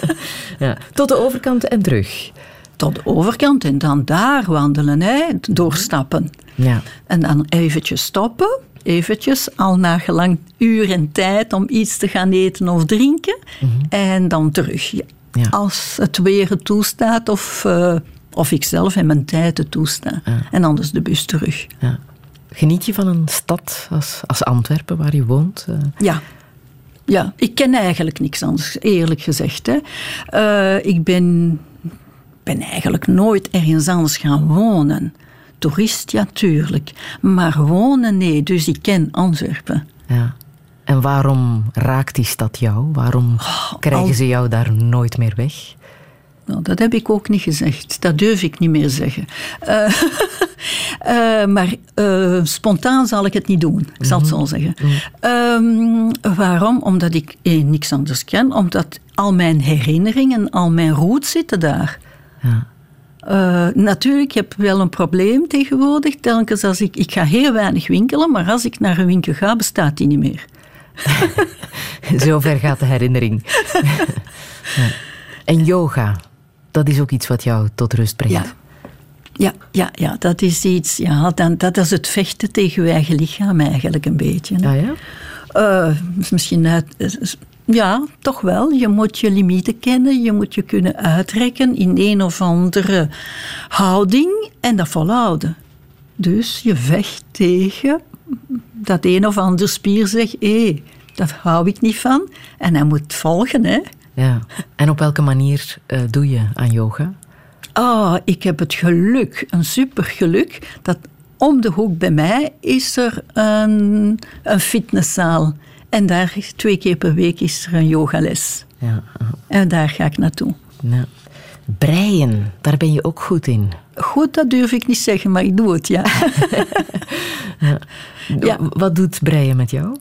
[laughs] ja. Tot de overkant en terug tot de overkant en dan daar wandelen, hè, doorstappen. Ja. En dan eventjes stoppen, eventjes, al na gelang uur en tijd om iets te gaan eten of drinken. Mhm. En dan terug. Ja. Als het weer het toestaat of, uh, of ik zelf in mijn tijd het toesta. En anders de bus terug. Geniet je van een stad als, als Antwerpen, waar je woont? Uh? Ja. Ja, ik ken eigenlijk niks anders, eerlijk gezegd. Hè. Uh, ik ben ben eigenlijk nooit ergens anders gaan wonen. toerist, ja, tuurlijk. Maar wonen, nee. Dus ik ken Antwerpen. Ja. En waarom raakt die stad jou? Waarom krijgen al- ze jou daar nooit meer weg? Nou, dat heb ik ook niet gezegd. Dat durf ik niet meer zeggen. Eh, [laughs] eh, maar eh, spontaan zal ik het niet doen. Ik zal het zo zeggen. Ehm, waarom? Omdat ik eh, niks anders ken. Omdat al mijn herinneringen, al mijn roots zitten daar. Ja. Eh, natuurlijk, ik heb wel een probleem tegenwoordig. Telkens als ik... Ik ga heel weinig winkelen, maar als ik naar een winkel ga, bestaat die niet meer. [laughs] Zover gaat de herinnering. [laughs] Ja. En yoga, dat is ook iets wat jou tot rust brengt. Ja. Ja, ja, ja, dat is iets... Ja, dan, dat is het vechten tegen je eigen lichaam eigenlijk een beetje. Ah, ja? Eh, is misschien uit, is- ja, toch wel. Je moet je limieten kennen. Je moet je kunnen uitrekken in een of andere houding en dat volhouden. Dus je vecht tegen dat een of ander spier zegt: hé, daar hou ik niet van. En hij moet volgen, hè. ja. En op welke manier eh, doe je aan yoga? Ah, ik heb het geluk, een super geluk, dat om de hoek bij mij is er een, een fitnesszaal. En daar twee keer per week is er een yogales. Ja. En daar ga ik naartoe. ja. Breien, daar ben je ook goed in. Goed, dat durf ik niet zeggen, maar ik doe het, ja. [laughs] Ja. Wat doet breien met jou?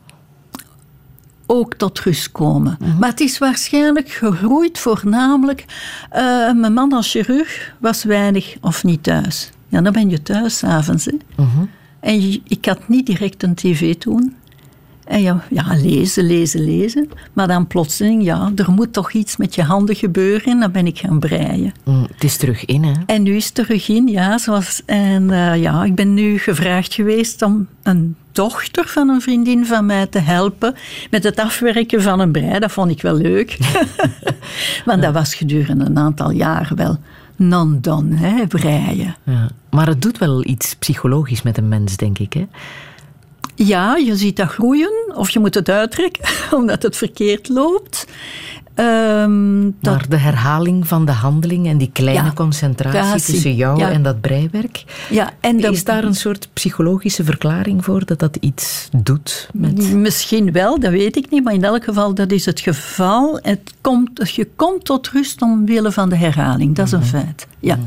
Ook tot rust komen. Maar het is waarschijnlijk gegroeid voornamelijk... eh, mijn man als chirurg was weinig of niet thuis. Ja, dan ben je thuis s'avonds. hè. En ik had niet direct een tv toen. En ja, ja, lezen, lezen, lezen. Maar dan plotseling, ja, er moet toch iets met je handen gebeuren. En dan ben ik gaan breien. Mm, het is terug in, hè? En nu is het terug in, ja. Zoals, en eh, ja, ik ben nu gevraagd geweest om een dochter van een vriendin van mij te helpen met het afwerken van een brei. Dat vond ik wel leuk. [laughs] Want dat was gedurende een aantal jaren wel non-done, hè, breien. Ja. Maar het doet wel iets psychologisch met een mens, denk ik, hè? Ja, je ziet dat groeien, of je moet het uittrekken, [laughs] omdat het verkeerd loopt. Ehm, dat, Maar de herhaling van de handeling en die kleine Ja, concentratie tussen jou ja. en dat breiwerk. ja, en Is daar een soort psychologische verklaring voor dat dat iets doet met... Misschien wel, dat weet ik niet, maar in elk geval, dat is het geval. Het komt, je komt tot rust omwille van de herhaling, dat is een feit. Ja.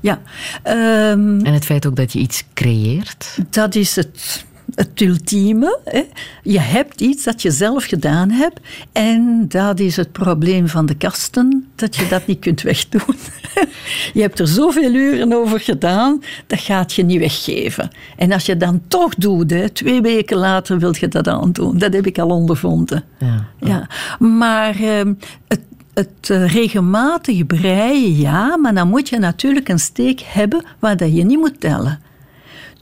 Ja. Ehm, En het feit ook dat je iets creëert. dat is het, het ultieme. Hè. Je hebt iets dat je zelf gedaan hebt. En dat is het probleem van de kasten, dat je dat niet kunt wegdoen. [laughs] Je hebt er zoveel uren over gedaan, dat gaat je niet weggeven. En als je dan toch doet, hè, twee weken later wil je dat aandoen. Dat heb ik al ondervonden. Ja. Ja, maar ehm, het, het eh, regelmatig breien, ja, maar dan moet je natuurlijk een steek hebben waar dat je niet moet tellen.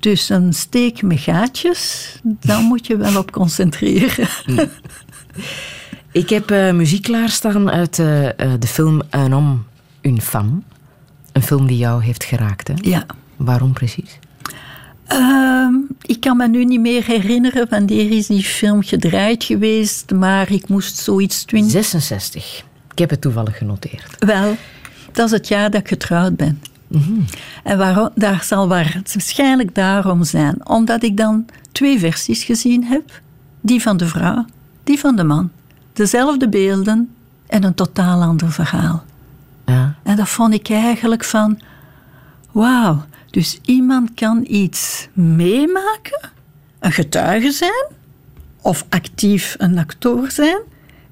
Dus een steek met gaatjes, daar [laughs] moet je wel op concentreren. Ik heb eh, muziek klaarstaan uit eh, eh, de film Un homme, une femme. Een film die jou heeft geraakt, hè? Ja. Waarom precies? Ehm, ik kan me nu niet meer herinneren wanneer is die film gedraaid geweest, maar ik moest zoiets twintig 66. Ik heb het toevallig genoteerd. Wel, dat is het jaar dat ik getrouwd ben. En waarom, daar zal waar, het waarschijnlijk daarom zijn. Omdat ik dan twee versies gezien heb. Die van de vrouw, die van de man. Dezelfde beelden en een totaal ander verhaal. Ja. En dat vond ik eigenlijk van... Wauw, dus iemand kan iets meemaken, een getuige zijn, of actief een acteur zijn,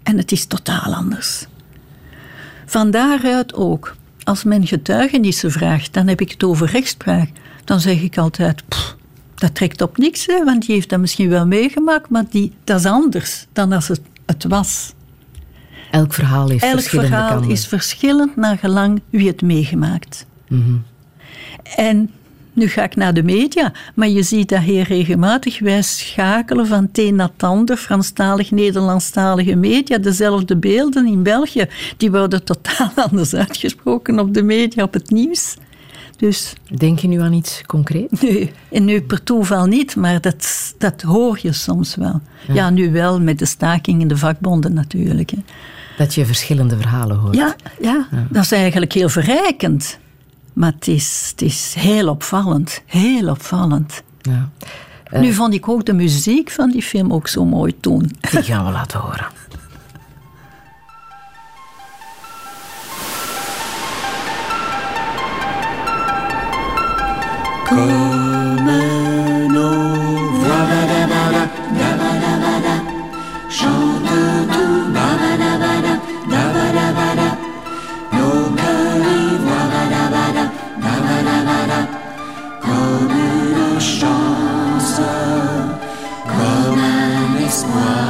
en het is totaal anders. Van daaruit ook, als men getuigenissen vraagt, dan heb ik het over rechtspraak. Dan zeg ik altijd, "Pff, dat trekt op niks, hè, want die heeft dat misschien wel meegemaakt, maar die, dat is anders dan als het, het was. Elk verhaal heeft Elk verschillende verhaal kanten. is verschillend naar gelang wie het meegemaakt. En nu ga ik naar de media, maar je ziet dat heel regelmatig. Wij schakelen van het een naar het ander, Franstalig, Nederlandstalige media, dezelfde beelden in België. Die worden totaal [laughs] anders uitgesproken op de media, op het nieuws. Dus Denk je nu aan iets concreet? nee, en nu per toeval niet, maar dat, dat hoor je soms wel. Ja. nu wel met de staking in de vakbonden natuurlijk. Hè. Dat je verschillende verhalen hoort. Ja, ja, dat is eigenlijk heel verrijkend. Maar het is, het is heel opvallend. Heel opvallend. Ja. nu vond ik ook de muziek van die film ook zo mooi toen. Die gaan we laten horen. one.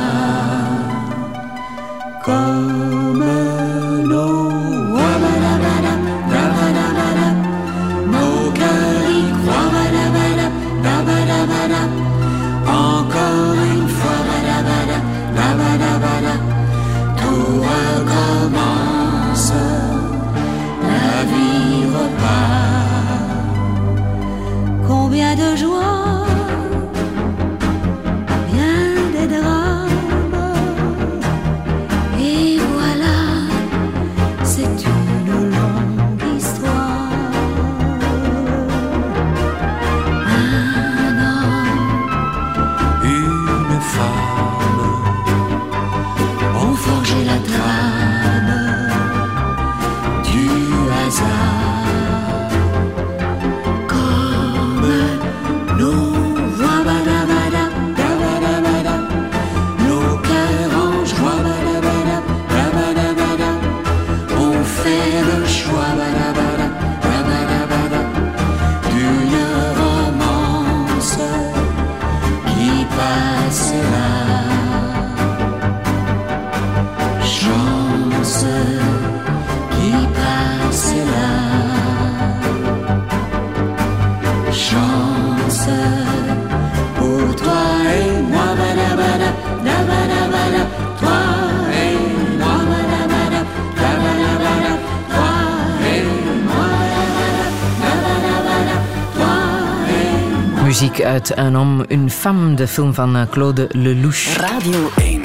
Muziek uit Un homme, une femme, de film van eh, Claude Lelouch. Radio 1.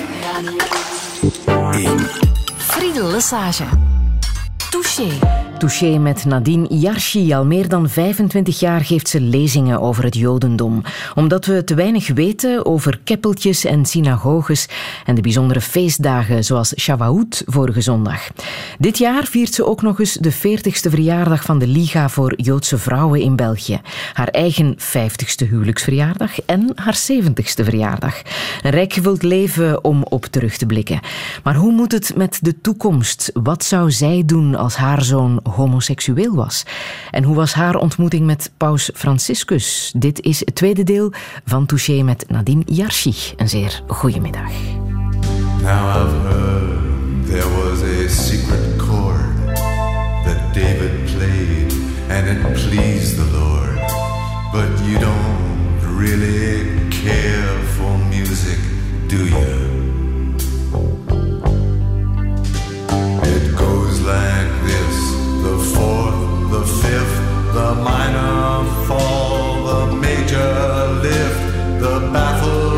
1. Friedel Lesage. Touché. Touché met Nadine Yarshi. Al meer dan 25 jaar geeft ze lezingen over het Jodendom. Omdat we te weinig weten over keppeltjes en synagoges en de bijzondere feestdagen zoals Shavuot vorige zondag. Dit jaar viert ze ook nog eens de 40ste verjaardag van de Liga voor Joodse Vrouwen in België. Haar eigen 50ste huwelijksverjaardag en haar 70ste verjaardag. Een rijk gevuld leven om op terug te blikken. Maar hoe moet het met de toekomst? Wat zou zij doen als haar zoon homoseksueel was? En hoe was haar ontmoeting met paus Franciscus? Dit is het tweede deel van Touché met Nadine Yarshi. Een zeer goede middag. Now I've heard there was a secret chord that David played and it pleased the Lord. But you don't really care for music, do you? The minor fall, the major lift, the baffled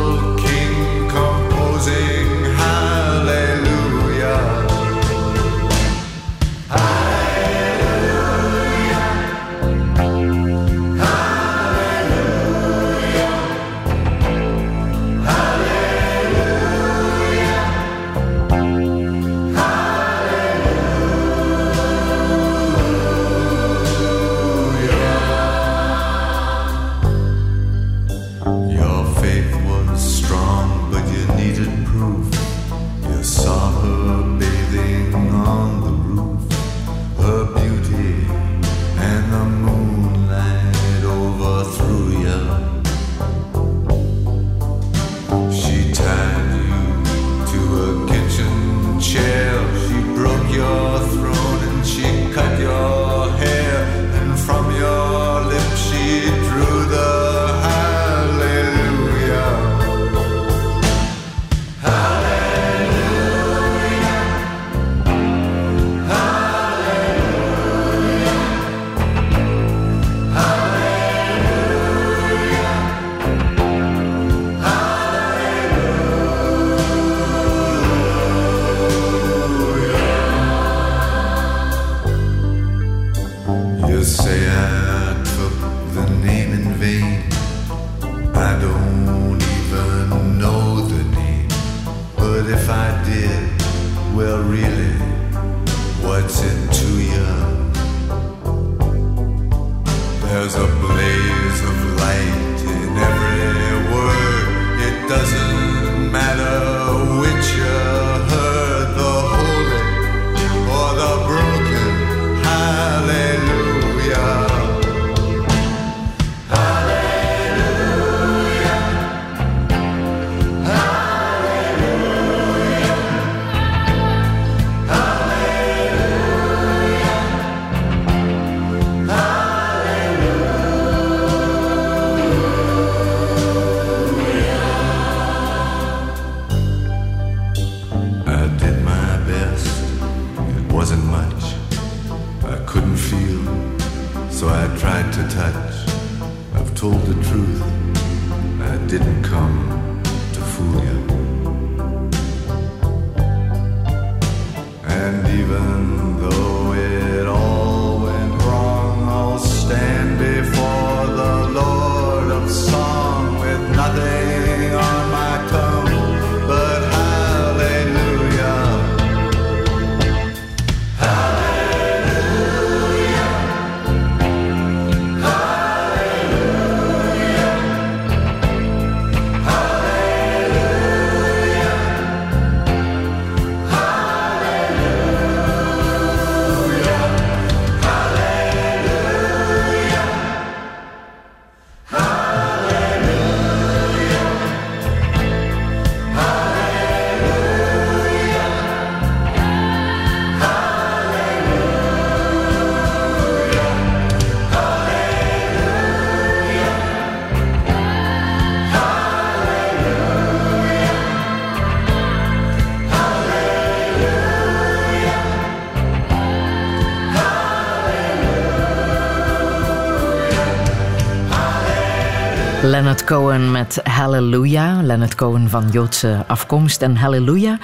Met Hallelujah. Leonard Cohen van Joodse afkomst. En Hallelujah,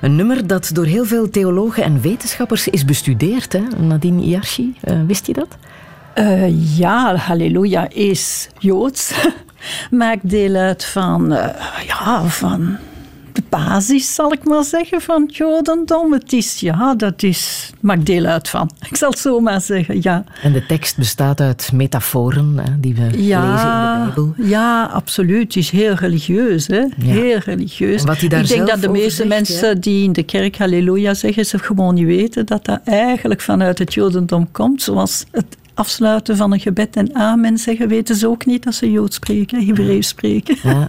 een nummer dat door heel veel theologen en wetenschappers is bestudeerd. Hè? Nadine Iarchi, eh, wist je dat? Eh, ja, halleluja is Joods. [laughs] Maakt deel uit van, eh, ja, van de basis, zal ik maar zeggen, van het Jodendom. Het is, ja, dat is, maakt deel uit van. Ik zal het zo maar zeggen, ja. En de tekst bestaat uit metaforen hè, die we lezen in de Bijbel. ja, absoluut. Het is heel religieus. Hè? Heel religieus. En wat hij daar ik denk dat de meeste zegt, mensen die in de kerk halleluja zeggen, ze gewoon niet weten dat dat eigenlijk vanuit het Jodendom komt. Zoals het afsluiten van een gebed en amen zeggen, weten ze ook niet dat ze Joods spreken, Hebreeuws spreken. Ja,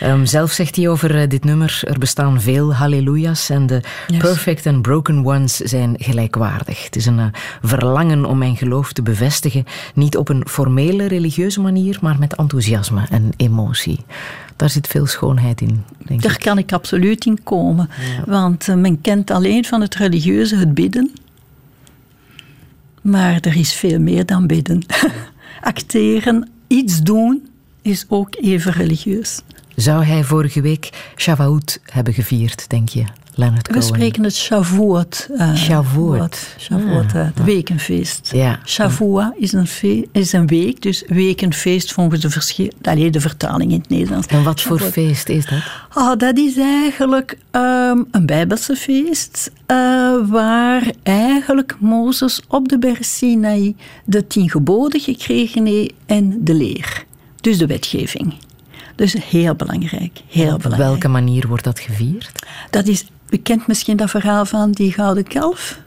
Ehm, zelf zegt hij over eh, dit nummer: er bestaan veel halleluja's en de Yes. perfect and broken ones zijn gelijkwaardig. Het is een eh, verlangen om mijn geloof te bevestigen, niet op een formele religieuze manier, maar met enthousiasme en emotie. Daar zit veel schoonheid in, denk Daar ik. kan ik absoluut in komen. Want eh, men kent alleen van het religieuze het bidden. Maar er is veel meer dan bidden. [laughs] Acteren, iets doen, is ook even religieus. Zou hij vorige week Shavuot hebben gevierd, denk je, Leonard We Cohen? spreken het Shavuot. eh, Shavuot. woord. Shavuot, Ah, eh, het wekenfeest. Ja. Shavua is een, is een week, dus wekenfeest volgens de, verschil- de vertaling in het Nederlands. En wat voor Shavuot. feest is dat? Ah, dat is eigenlijk ehm, een Bijbelse feest eh, waar eigenlijk Mozes op de berg Sinai de tien geboden gekregen heeft en de leer. Dus de wetgeving. Dus heel belangrijk, heel Op belangrijk. welke manier wordt dat gevierd? Dat is, u kent misschien dat verhaal van die gouden kalf?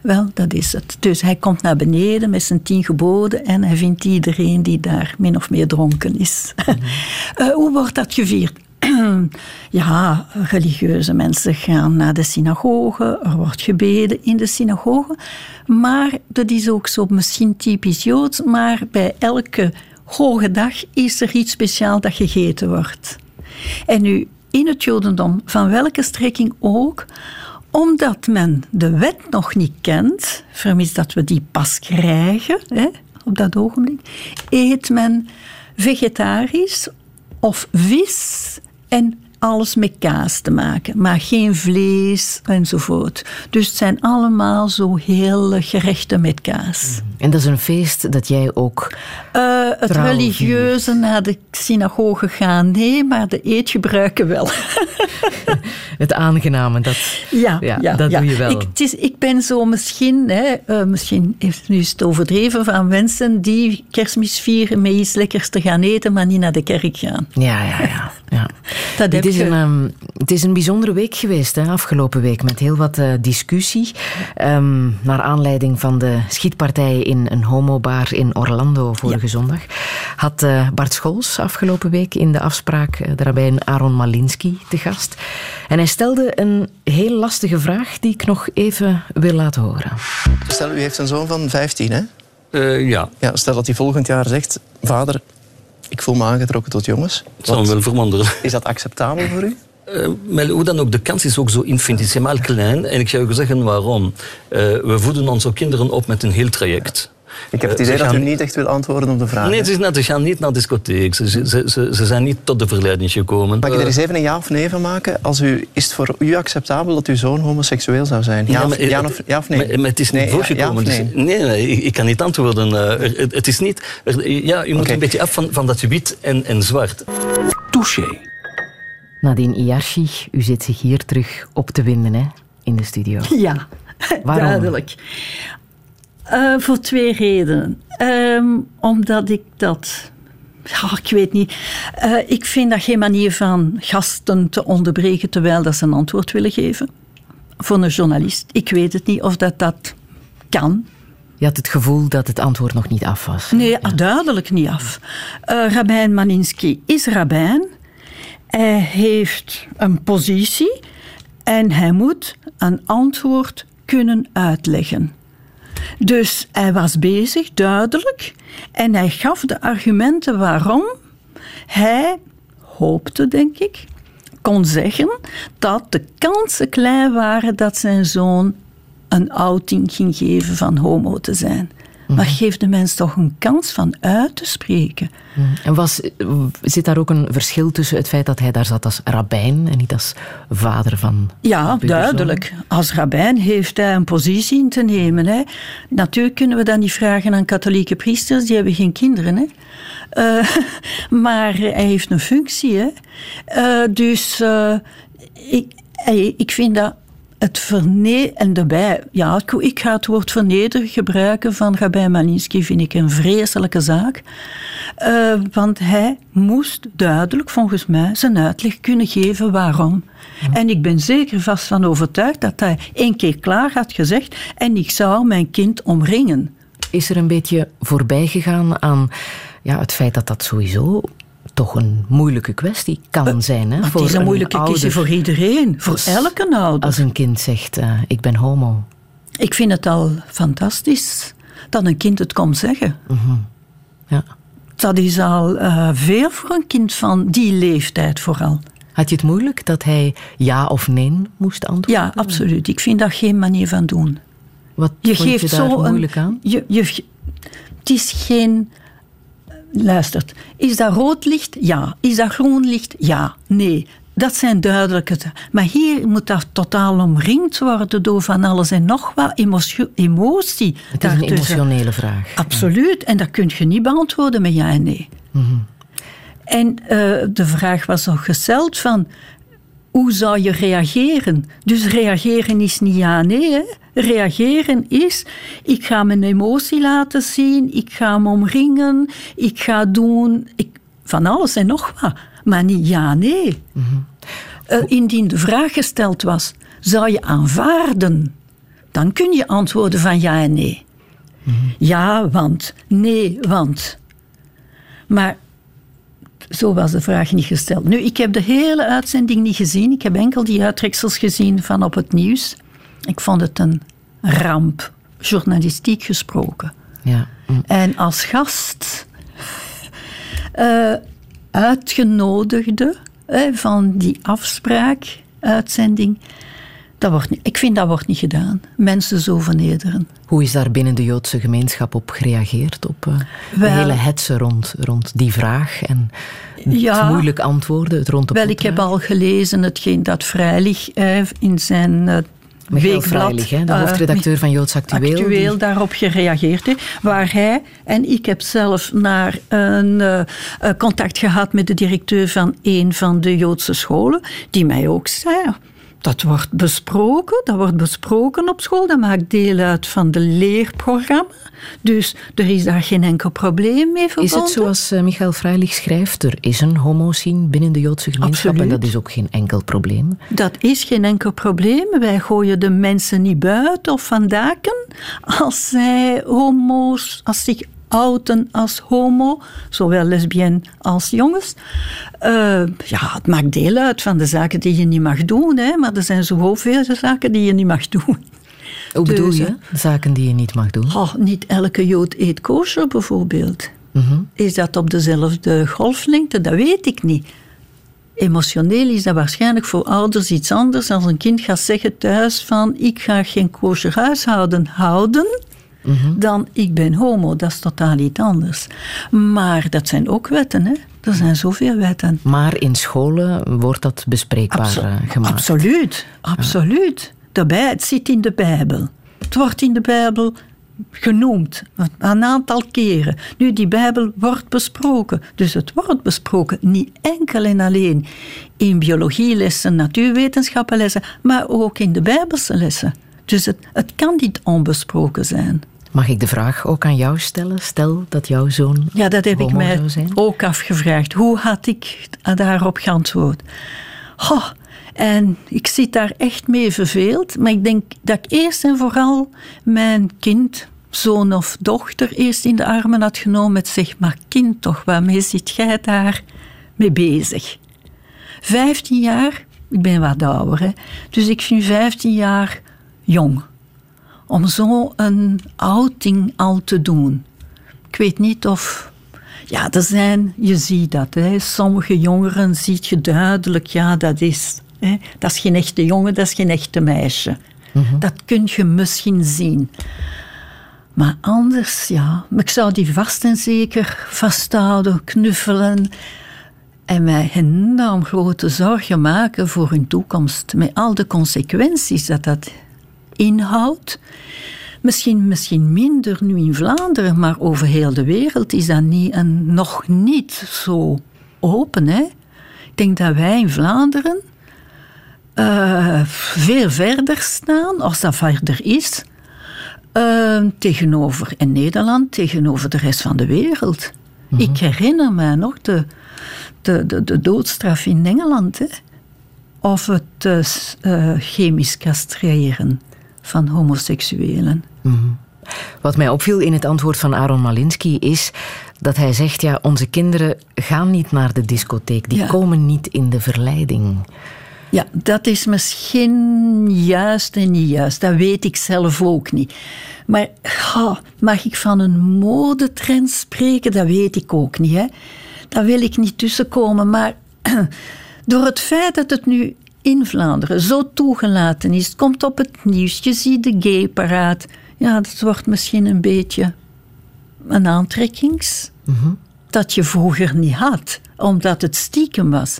Wel, dat is het. Dus hij komt naar beneden met zijn tien geboden en hij vindt iedereen die daar min of meer dronken is. [laughs] Eh, hoe wordt dat gevierd? [clears throat] ja, religieuze mensen gaan naar de synagoge, er wordt gebeden in de synagoge. Maar dat is ook zo misschien typisch Joods, maar bij elke hoge dag is er iets speciaals dat gegeten wordt. En nu, in het Jodendom, van welke strekking ook, omdat men de wet nog niet kent, vermis dat we die pas krijgen hè, op dat ogenblik, eet men vegetarisch of vis en alles met kaas te maken, maar geen vlees enzovoort. Dus het zijn allemaal zo heel gerechten met kaas. En dat is een feest dat jij ook Uh, het religieuze naar de synagoge gaan, nee, maar de eetgebruiken wel. [laughs] het aangename, dat, Ja, Ja, ja, dat ja. doe je wel. Ik, het is, ik ben zo misschien, hè, eh, misschien heeft nu het overdreven van mensen die kerstmis vieren met iets lekkers te gaan eten, maar niet naar de kerk gaan. Ja, ja, ja. ja. [laughs] Dat heb is je. een, ehm, het is een bijzondere week geweest, hè, afgelopen week, met heel wat eh, discussie. Ehm, naar aanleiding van de schietpartij in een homobar in Orlando vorige zondag. Had eh, Bart Scholz afgelopen week in de afspraak eh, de rabbijn Aaron Malinski te gast. En hij stelde een heel lastige vraag die ik nog even wil laten horen. Stel, u heeft een zoon van 15, hè? Eh, ja, Ja, stel dat hij volgend jaar zegt... Vader, ik voel me aangetrokken tot jongens. hem Wat- wel verwonderen. [laughs] Is dat acceptabel voor u? Eh, maar hoe dan ook, de kans is ook zo infinitesimaal klein. En ik ga u zeggen waarom. Eh, we voeden onze kinderen op met een heel traject. Ik heb het Eh, idee ze dat u gaan- niet echt wil antwoorden op de vraag. Nee, net, ze gaan niet naar discotheek. Ze, ze, ze, ze zijn niet tot de verleiding gekomen. Mag ik er Eh, eens even een ja of nee van maken? Als u, is het voor u acceptabel dat uw zoon homoseksueel zou zijn? Ja, Ja, of, ja, of, ja of nee? Maar, maar het is niet Nee, voorgekomen. Ja, of dus- nee? nee, nee, ik, ik kan niet antwoorden. Eh, het, het is niet... er- ja, u moet een beetje af van, van dat wit en, en zwart. Touché. Nadine Iarchi, u zit zich hier terug op te winden hè, in de studio. Ja, Waarom? duidelijk. Eh, voor twee redenen. Ehm, omdat ik dat. Ja, ik weet niet. Eh, ik vind dat geen manier van gasten te onderbreken terwijl dat ze een antwoord willen geven. Voor een journalist. Ik weet het niet of dat, dat kan. Je had het gevoel dat het antwoord nog niet af was. Nee, duidelijk niet af. Eh Rabijn Malinski is rabbijn. Hij heeft een positie en hij moet een antwoord kunnen uitleggen. Dus hij was bezig, duidelijk, en hij gaf de argumenten waarom hij hoopte, denk ik, kon zeggen dat de kansen klein waren dat zijn zoon een outing ging geven van homo te zijn. Maar geef de mens toch een kans van uit te spreken. En was, zit daar ook een verschil tussen het feit dat hij daar zat als rabbijn en niet als vader van Ja, duidelijk. Als rabbijn heeft hij een positie in te nemen. Hè. Natuurlijk kunnen we dat niet vragen aan katholieke priesters, die hebben geen kinderen. Hè. Eh, [laughs] maar hij heeft een functie. Hè. Eh, dus eh, ik, ik vind dat het vernederen... En daarbij, ja, ik- ga het woord vernederen gebruiken van Rabijn Malinski, vind ik een vreselijke zaak. Eh, want hij moest duidelijk, volgens mij, zijn uitleg kunnen geven waarom. En ik ben zeker vast van overtuigd dat hij één keer klaar had gezegd en ik zou mijn kind omringen. Is er een beetje voorbij gegaan aan ja, het feit dat dat sowieso toch een moeilijke kwestie kan zijn? Hè, voor het is een moeilijke keuze voor iedereen, voor Als- elke ouder. Als een kind zegt, eh, ik ben homo. Ik vind het al fantastisch dat een kind het komt zeggen. Ja. Dat is al eh, veel voor een kind van die leeftijd vooral. Had je het moeilijk dat hij ja of nee moest antwoorden? Ja, absoluut. Ik vind dat geen manier van doen. Wat Je geeft je daar zo moeilijk een. aan? Je, je, het is geen. Luistert. Is dat rood licht? Ja. Is dat groen licht? Ja. Nee. Dat zijn duidelijke. Maar hier moet dat totaal omringd worden door van alles en nog wat emotie. emotie Het is een emotionele vraag. Absoluut. En dat kun je niet beantwoorden met ja en nee. En eh, de vraag was nog gesteld van... Hoe zou je reageren? Dus reageren is niet ja, nee. Hè? Reageren is, ik ga mijn emotie laten zien, ik ga me omringen, ik ga doen ik, van alles en nog wat. Maar niet ja, nee. Eh, indien de vraag gesteld was, zou je aanvaarden? Dan kun je antwoorden van ja en nee. Ja, want. Nee, want. Maar zo was de vraag niet gesteld. Nu, ik heb de hele uitzending niet gezien. Ik heb enkel die uittreksels gezien van op het nieuws. Ik vond het een ramp, journalistiek gesproken. Ja. hm. En als gast [laughs] eh, uitgenodigde van die afspraak, uitzending, Dat wordt niet, ik vind dat wordt niet gedaan. Mensen zo vernederen. Hoe is daar binnen de Joodse gemeenschap op gereageerd? Op uh, de Wel- hele hetze rond, rond die vraag en Ja. het moeilijk antwoorden, het rond de Wel, ik heb al gelezen hetgeen dat Vrijlich eh, in zijn Freilich, hè, de eh, hoofdredacteur van Joods Actueel. actueel die- daarop gereageerd heeft. Waar hij, en ik heb zelf naar een eh, eh, contact gehad met de directeur van een van de Joodse scholen, die mij ook zei. Dat wordt besproken, dat wordt besproken op school, dat maakt deel uit van de leerprogramma. Dus er is daar geen enkel probleem mee verbonden. Is het zoals eh, Michael Freilich schrijft, er is een homoscene binnen de Joodse gemeenschap en dat is ook geen enkel probleem? Dat is geen enkel probleem. Wij gooien de mensen niet buiten of van daken als zij homo's, als zich outen als homo, zowel lesbienne als jongens. Eh, ja, het maakt deel uit van de zaken die je niet mag doen, hè, maar er zijn zoveel zaken die je niet mag doen. Hoe bedoel Dus, je? Zaken die je niet mag doen? Oh, niet elke Jood eet kosher bijvoorbeeld. Mhm. Is dat op dezelfde golflengte? Dat weet ik niet. Emotioneel is dat waarschijnlijk voor ouders iets anders als een kind gaat zeggen thuis van ik ga geen kosher huishouden houden dan ik ben homo. Dat is totaal iets anders. Maar dat zijn ook wetten. Hè? Er zijn zoveel wetten. Maar in scholen wordt dat bespreekbaar eh, gemaakt. Absoluut, absoluut. Daarbij, het zit in de Bijbel. Het wordt in de Bijbel genoemd, een aantal keren. Nu, die Bijbel wordt besproken. Dus het wordt besproken, niet enkel en alleen in biologielessen, natuurwetenschappenlessen, maar ook in de Bijbelse lessen. Dus het, het kan niet onbesproken zijn. Mag ik de vraag ook aan jou stellen? Stel dat jouw zoon Ja, dat heb ik mij ook afgevraagd. Hoe had ik daarop geantwoord? En ik zit daar echt mee verveeld. Maar ik denk dat ik eerst en vooral mijn kind, zoon of dochter, eerst in de armen had genomen met zeg, maar kind toch, waarmee zit jij daar mee bezig? 15 jaar, ik ben wat ouder, hè? dus ik vind 15 jaar jong. Om zo een outing al te doen. Ik weet niet of. Ja, er zijn, je ziet dat. Hè. Sommige jongeren ziet je duidelijk, ja, dat is. Hè. Dat is geen echte jongen, dat is geen echte meisje. Dat kun je misschien zien. Maar anders, ja. Ik zou die vast en zeker vasthouden, knuffelen. En mij enorm grote zorgen maken voor hun toekomst. Met al de consequenties dat dat inhoudt. Misschien, misschien minder nu in Vlaanderen, maar over heel de wereld is dat niet, en nog niet zo open. Hè? Ik denk dat wij in Vlaanderen eh, veel verder staan, als dat verder is, eh, tegenover in Nederland, tegenover de rest van de wereld. Ik herinner me nog de, de, de, de doodstraf in Engeland. Hè? Of het eh, chemisch castreren van homoseksuelen. Wat mij opviel in het antwoord van Aaron Malinsky is dat hij zegt, ja, onze kinderen gaan niet naar de discotheek, die Ja. komen niet in de verleiding. Ja, dat is misschien juist en niet juist. Dat weet ik zelf ook niet. Maar ha, mag ik van een modetrend spreken? Dat weet ik ook niet. Hè? Daar wil ik niet tussenkomen. Maar [clears throat] door het feit dat het nu in Vlaanderen zo toegelaten is, het komt op het nieuws, je ziet de gay-paraat. Ja, dat wordt misschien een beetje een aantrekkings dat je vroeger niet had, omdat het stiekem was.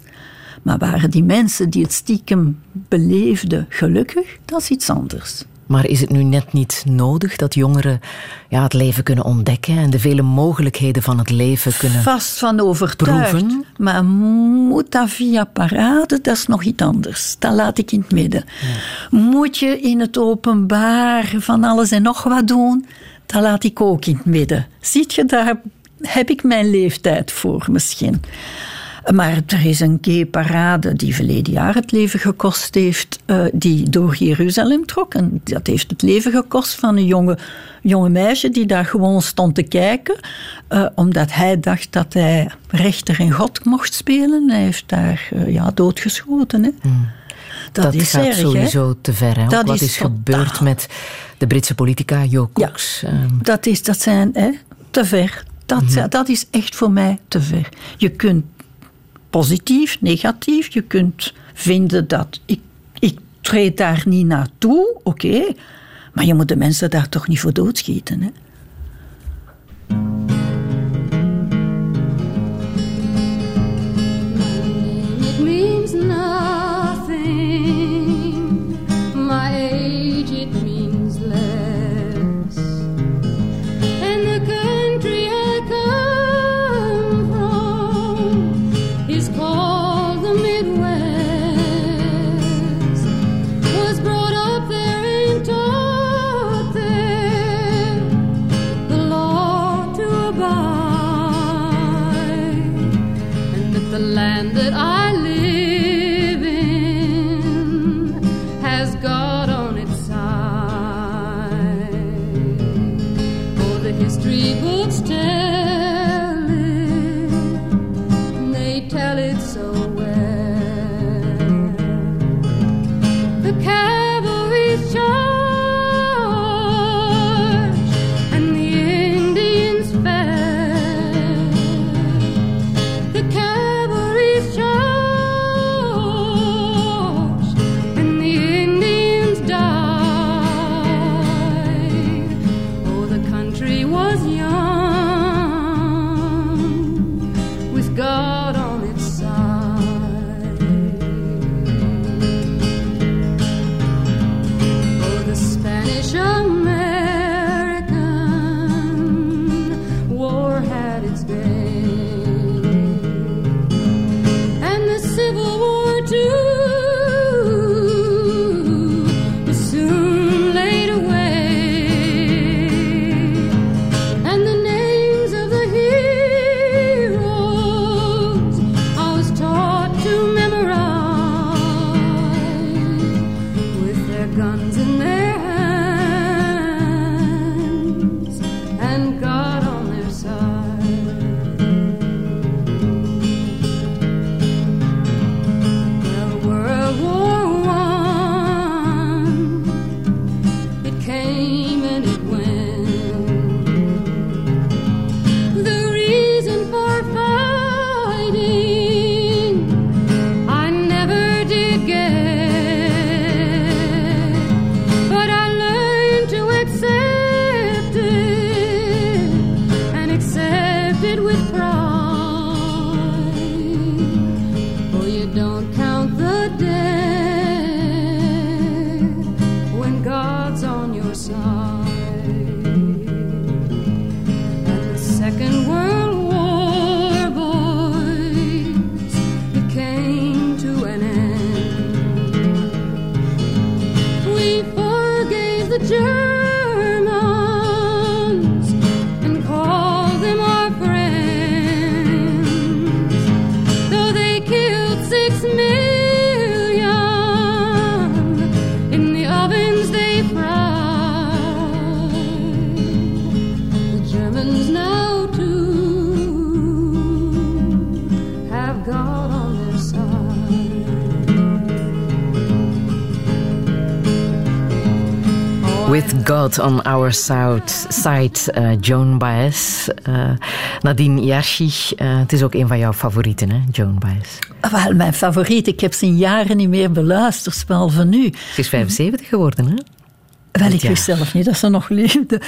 Maar waren die mensen die het stiekem beleefden gelukkig? Dat is iets anders. Maar is het nu net niet nodig dat jongeren ja, het leven kunnen ontdekken en de vele mogelijkheden van het leven kunnen... Vast van overtuigd. Proeven. Maar moet dat via parade? Dat is nog iets anders. Dat laat ik in het midden. Moet je in het openbaar van alles en nog wat doen? Dat laat ik ook in het midden. Ziet je, daar heb ik mijn leeftijd voor misschien. Maar er is een gay-parade die verleden jaar het leven gekost heeft, eh, die door Jeruzalem trok. En dat heeft het leven gekost van een jonge, jonge meisje die daar gewoon stond te kijken, eh, omdat hij dacht dat hij rechter en God mocht spelen. Hij heeft daar eh, ja, doodgeschoten. Hè. Dat, Dat, is gaat erg, sowieso te ver. Hè? Dat wat is gebeurd met de Britse politica Jo Cox. ehm, Dat, is, dat zijn hè, te ver. Dat, Mhm. dat is echt voor mij te ver. Je kunt positief, negatief, je kunt vinden dat ik, ik treed daar niet naartoe, oké. Maar je moet de mensen daar toch niet voor doodschieten. Hè? With God on our side, eh, Joan Baez. eh, Nadine Yashi, eh, het is ook een van jouw favorieten, hè, Joan Baez. Wel, mijn favoriet. Ik heb ze in jaren niet meer beluisterd, behalve nu. Ze is 75 geworden, hè? Wel, ik Ja. wist zelf niet dat ze nog leefde.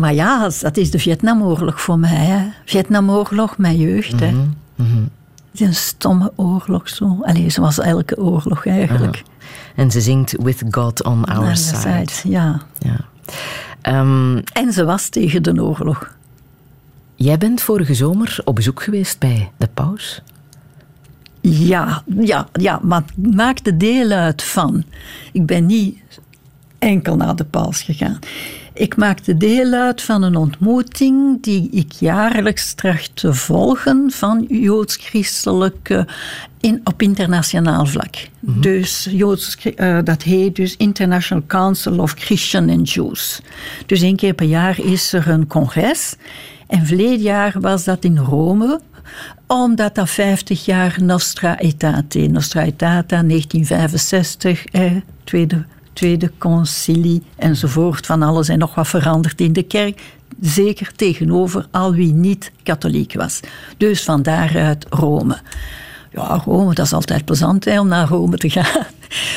Maar ja, dat is de Vietnamoorlog voor mij. Hè. Vietnamoorlog, mijn jeugd. Hè. Het is een stomme oorlog zo. Allee, zoals elke oorlog eigenlijk. En ze zingt With God on our side, Ja. Ja. Ehm, En ze was tegen de oorlog. jij bent vorige zomer op bezoek geweest bij de paus. Ja, ja, ja, maar het maakte deel uit van. Ik ben niet enkel naar de paus gegaan. Ik maakte deel uit van een ontmoeting die ik jaarlijks tracht te volgen van joods-christelijke in, op internationaal vlak. Dus joods, eh, dat heet dus International Council of Christian and Jews. Dus één keer per jaar is er een congres. En verleden jaar was dat in Rome, omdat dat 50 jaar Nostra Aetate, Nostra Aetate 1965, eh, tweede, tweede concilie enzovoort, van alles en nog wat veranderd in de kerk. Zeker tegenover al wie niet katholiek was. Dus van daaruit Rome. Ja, Rome, dat is altijd plezant om naar Rome te gaan.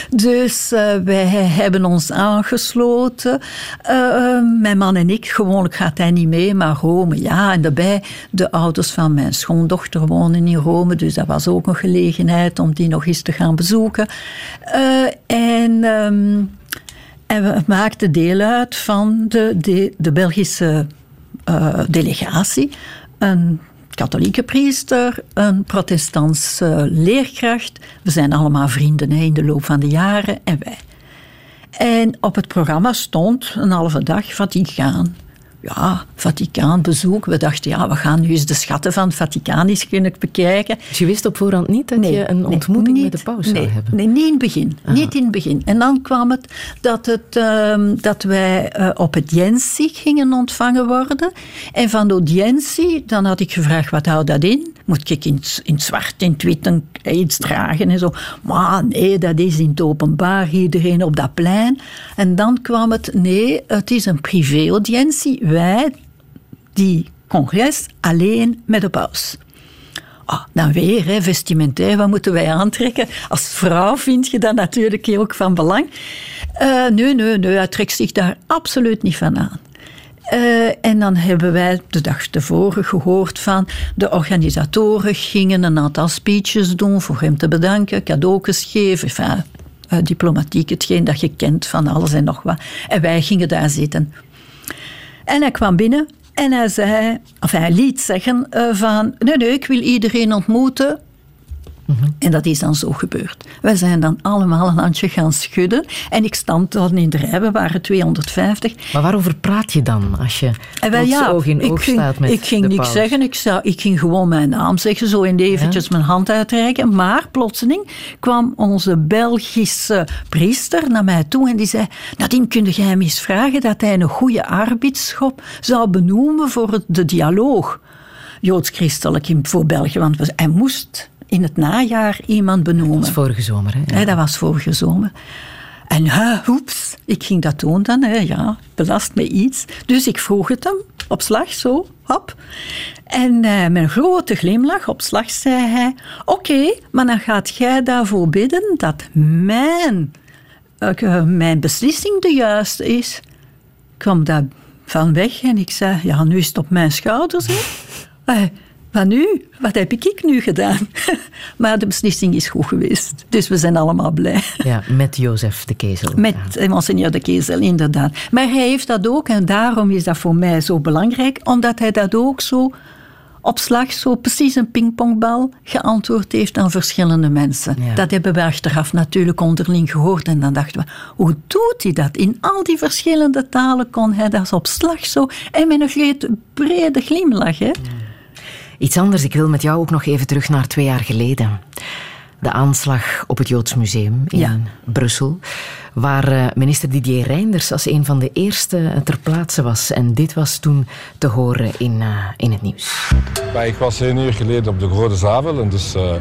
Dus eh, wij hebben ons aangesloten. Eh, eh, mijn man en ik, gewoonlijk gaat hij niet mee, maar Rome, ja. En daarbij, de ouders van mijn schoondochter wonen in Rome, dus dat was ook een gelegenheid om die nog eens te gaan bezoeken. En, ehm, en we maakten deel uit van de, de, Belgische delegatie. Een katholieke priester, een protestantse leerkracht. We zijn allemaal vrienden hè, in de loop van de jaren en wij. En op het programma stond een halve dag Vaticaan. Ja, Vaticaanbezoek. We dachten, ja, we gaan nu eens de schatten van het Vaticaan eens kunnen bekijken. Dus je wist op voorhand niet dat je een ontmoeting niet- met de paus nee, zou hebben? Nee, niet in het begin. Niet in het begin. En dan kwam het dat, het, ehm, dat wij eh, op audiëntie gingen ontvangen worden. En van de audiëntie, dan had ik gevraagd, wat houdt dat in? Moet ik in, het- in het zwart, in het wit een- iets dragen en zo? Maar nee, dat is in het openbaar, iedereen op dat plein. En dan kwam het, nee, het is een privé-audiëntie. Wij, die congres, alleen met de paus. Ah, dan weer, vestimentair, wat moeten wij aantrekken? Als vrouw vind je dat natuurlijk ook van belang. Eh, nee, nee, nee, hij trekt zich daar absoluut niet van aan. Eh, en dan hebben wij de dag tevoren gehoord van de organisatoren gingen een aantal speeches doen voor hem te bedanken, cadeautjes geven, enfin, eh, diplomatiek, hetgeen dat je kent van alles en nog wat. En wij gingen daar zitten. En hij kwam binnen en hij zei, of hij liet zeggen eh, van, nee, nee, ik wil iedereen ontmoeten. En dat is dan zo gebeurd. Wij zijn dan allemaal een handje gaan schudden. En ik stond dan in de rij, we waren 250. Maar waarover praat je dan als je En wel, plots ja, oog in oog ging, staat met Ik ging de niks zeggen, ik, zou, ik ging gewoon mijn naam zeggen, zo en eventjes mijn hand uitreiken. Maar plotseling kwam onze Belgische priester naar mij toe en die zei... Nadien kun jij hem eens vragen dat hij een goede arbidschop zou benoemen voor de dialoog. Joods-christelijk in- voor België, want we- hij moest in het najaar iemand benoemen. Dat is vorige zomer, hè? Dat was vorige zomer. En ja, oeps, ik ging dat doen dan. Hè, ja, belast me iets. Dus ik vroeg het hem op slag, zo, hop. En eh, met een grote glimlach op slag zei hij... Oké, maar dan gaat jij daarvoor bidden dat mijn, eh, mijn beslissing de juiste is. Ik kwam daar van weg en ik zei... Ja, nu is het op mijn schouders, hè. [laughs] Wat nu? Wat heb ik nu gedaan? [laughs] maar de beslissing is goed geweest. Dus we zijn allemaal blij. Ja, met Jozef de Kezel. Met Monseigneur de Kezel, inderdaad. Maar hij heeft dat ook, en daarom is dat voor mij zo belangrijk, omdat hij dat ook zo op slag, zo precies een pingpongbal, geantwoord heeft aan verschillende mensen. Ja. Dat hebben we achteraf natuurlijk onderling gehoord. En dan dachten we, hoe doet hij dat? In al die verschillende talen kon hij dat op slag zo. En met een brede glimlach, hè? Iets anders, ik wil met jou ook nog even terug naar twee jaar geleden. De aanslag op het Joods Museum in Ja. Brussel, waar eh, minister Didier Reinders als een van de eerste ter plaatse was. En dit was toen te horen in, eh, in het nieuws. Ik was één uur geleden op de Grote Zavel en dus eh,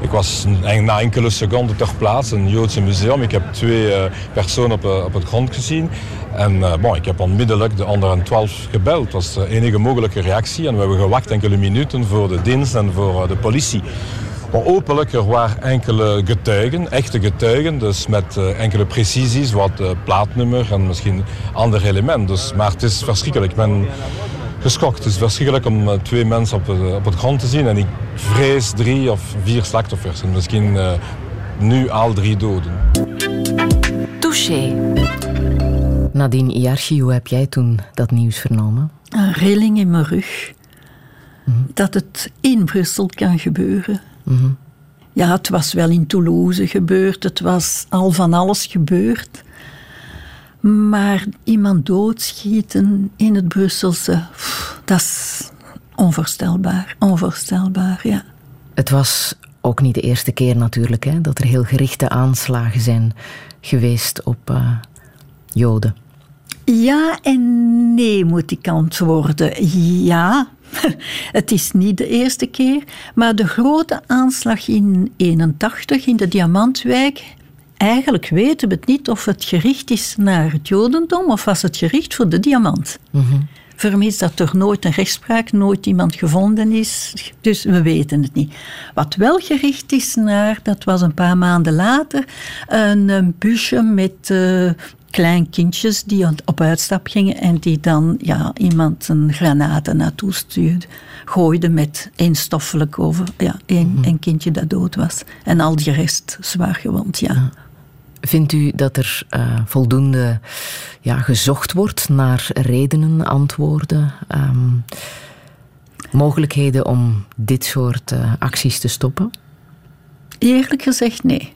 ik was een- na enkele seconden ter plaatse in het Joodse museum. Ik heb twee eh, personen op, eh, op het grond gezien en eh, bon, ik heb onmiddellijk de andere twaalf gebeld. Het was de enige mogelijke reactie en we hebben gewacht enkele minuten voor de dienst en voor eh, de politie. Maar openlijk, er waren enkele getuigen, echte getuigen, dus met eh, enkele precisies, wat eh, plaatnummer en misschien andere elementen. Dus, maar het is verschrikkelijk. Ik ben geschokt. Het is verschrikkelijk om eh, twee mensen op, het- op het grond te zien en ik vrees drie of vier slachtoffers en misschien nu al drie doden. Touché. Nadine Iarchi, hoe heb jij toen dat nieuws vernomen? Een rilling in mijn rug. Dat het in Brussel kan gebeuren. Ja, het was wel in Toulouse gebeurd. Het was al van alles gebeurd. Maar iemand doodschieten in het Brusselse, pff, dat is onvoorstelbaar. Onvoorstelbaar, ja. Het was ook niet de eerste keer natuurlijk hè, dat er heel gerichte aanslagen zijn geweest op eh, Joden. Ja en nee, moet ik antwoorden. Ja, [laughs] het is niet de eerste keer, maar de grote aanslag in 81 in de Diamantwijk. Eigenlijk weten we het niet of het gericht is naar het Jodendom of was het gericht voor de diamant. vermist, dat er nooit een rechtspraak, nooit iemand gevonden is. Dus we weten het niet. Wat wel gericht is naar, dat was een paar maanden later, een, een busje met uh, klein kindjes die op uitstap gingen en die dan ja, iemand een granaat naartoe stuurde. Gooide met één stoffelijk over, ja, één, mm -hmm. kindje dat dood was. En al die rest zwaar gewond, ja. ja. Vindt u dat er uh, voldoende ja, gezocht wordt naar redenen, antwoorden, um, mogelijkheden om dit soort uh, acties te stoppen? Eerlijk gezegd, nee.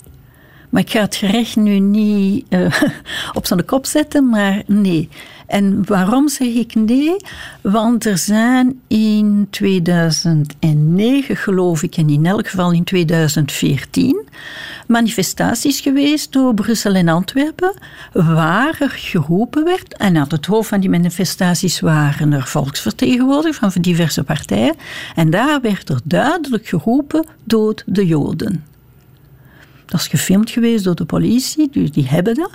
Maar ik ga het gerecht nu niet uh, [laughs] op zijn kop zetten, maar nee. En waarom zeg ik nee? Want er zijn in 2009, geloof ik, en in elk geval in 2014, manifestaties geweest door Brussel en Antwerpen, waar er geroepen werd, en aan het hoofd van die manifestaties waren er volksvertegenwoordigers van diverse partijen, en daar werd er duidelijk geroepen: dood de Joden. Dat is gefilmd geweest door de politie, dus die hebben dat.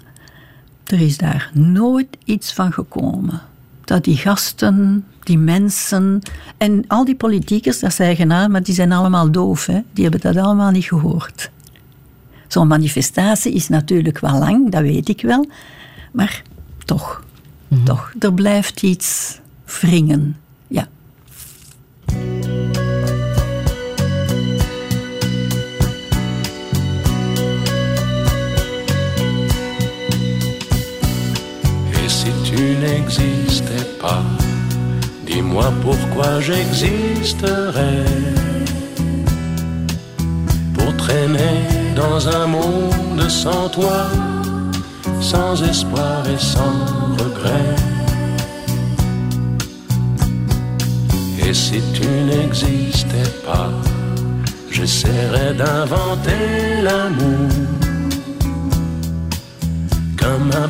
Er is daar nooit iets van gekomen. Dat die gasten, die mensen en al die politiekers, dat zeggen, nou, maar die zijn allemaal doof. Hè? Die hebben dat allemaal niet gehoord. Zo'n manifestatie is natuurlijk wel lang, dat weet ik wel. Maar toch, mm -hmm. toch, er blijft iets wringen. Ja. N'existais pas, dis-moi pourquoi j'existerais. Pour traîner dans un monde sans toi, sans espoir et sans regret. Et si tu n'existais pas, j'essaierais d'inventer l'amour comme un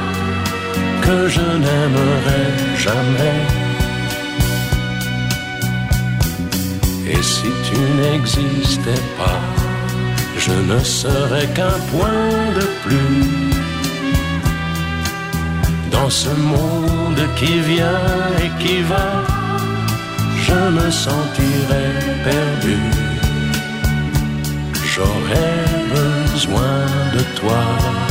que je n'aimerai jamais. Et si tu n'existais pas, je ne serais qu'un point de plus dans ce monde qui vient et qui va. Je me sentirais perdu. J'aurais besoin de toi.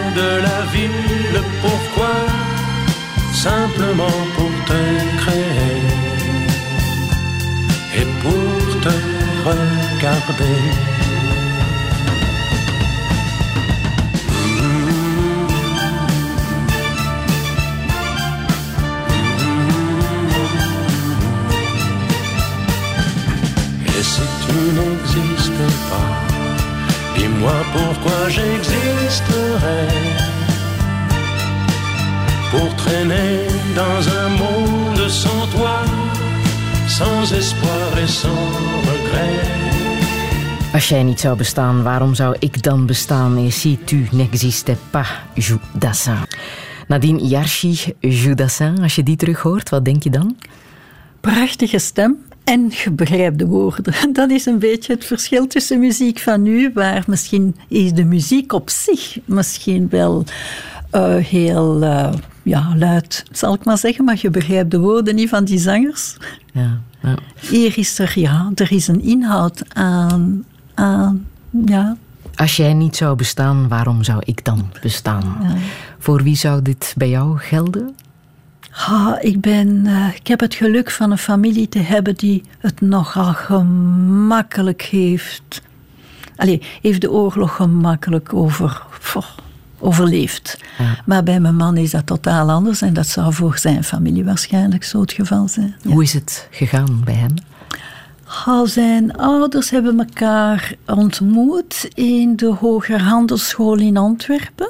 de la vie, le pourquoi, simplement pour te créer et pour te regarder. Et si tu n'existais pas, Dis-moi pourquoi j'existerais Pour traîner dans un monde sans toi Sans espoir et sans regret Als jij niet zou bestaan, waarom zou ik dan bestaan? Et si tu n'existais pas, Judassin. Nadine Yarchi, Judassin, als je die terug hoort, wat denk je dan? Prachtige stem. En je begrijpt de woorden. [laughs] Dat is een beetje het verschil tussen muziek van nu, waar misschien is de muziek op zich misschien wel eh, heel eh, ja, luid, zal ik maar zeggen, maar je begrijpt de woorden niet van die zangers. Ja, ja. Hier is er, ja, er is een inhoud aan, aan ja, Als jij niet zou bestaan, waarom zou ik dan bestaan? Voor wie zou dit bij jou gelden? Ik, ben, eh, ik heb het geluk van een familie te hebben die het nogal gemakkelijk heeft. Allee, heeft de oorlog gemakkelijk over, overleefd. Maar bij mijn man is dat totaal anders en dat zou voor zijn familie waarschijnlijk zo het geval zijn. Hoe is het gegaan bij hem? Ah, zijn ouders hebben elkaar ontmoet in de Hoger Handelsschool in Antwerpen.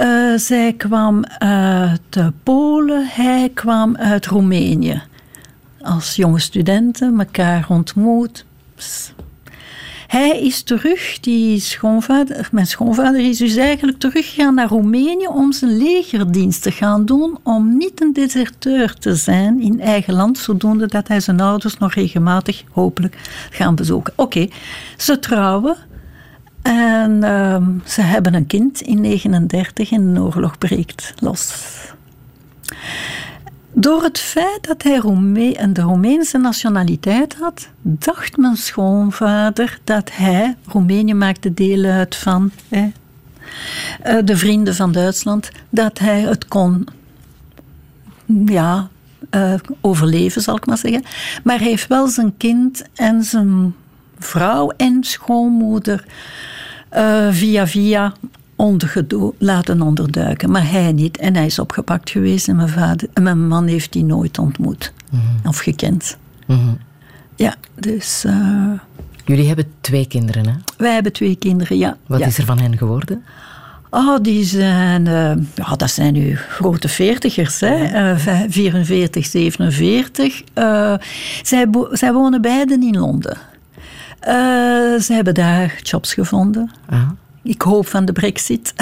Eh, zij kwam uit Polen, hij kwam uit Roemenië. Als jonge studenten elkaar ontmoet. Hij is terug, die schoonvader, mijn schoonvader is dus eigenlijk teruggegaan naar Roemenië om zijn legerdienst te gaan doen, om niet een deserteur te zijn in eigen land, zodoende dat hij zijn ouders nog regelmatig, hopelijk, gaan bezoeken. Oké, ze trouwen en ehm, ze hebben een kind in 39 en de oorlog breekt los. Door het feit dat hij Rome de Roemeense nationaliteit had, dacht mijn schoonvader dat hij, Roemenië maakte deel uit van eh, de vrienden van Duitsland, dat hij het kon ja, eh, overleven, zal ik maar zeggen. Maar hij heeft wel zijn kind en zijn vrouw en schoonmoeder eh, via via laten onderduiken. Maar hij niet. En hij is opgepakt geweest en mijn, vader, en mijn man heeft die nooit ontmoet. Of gekend. Ja, dus eh, Jullie hebben twee kinderen, hè? wij hebben twee kinderen, ja. Wat ja. is er van hen geworden? Oh, die zijn, eh, ja, dat zijn nu grote veertigers, hè? Vij- 44, 47. Eh, zij, zij wonen beiden in Londen. Eh, ze hebben daar jobs gevonden. Ah. Ik hoop van de brexit.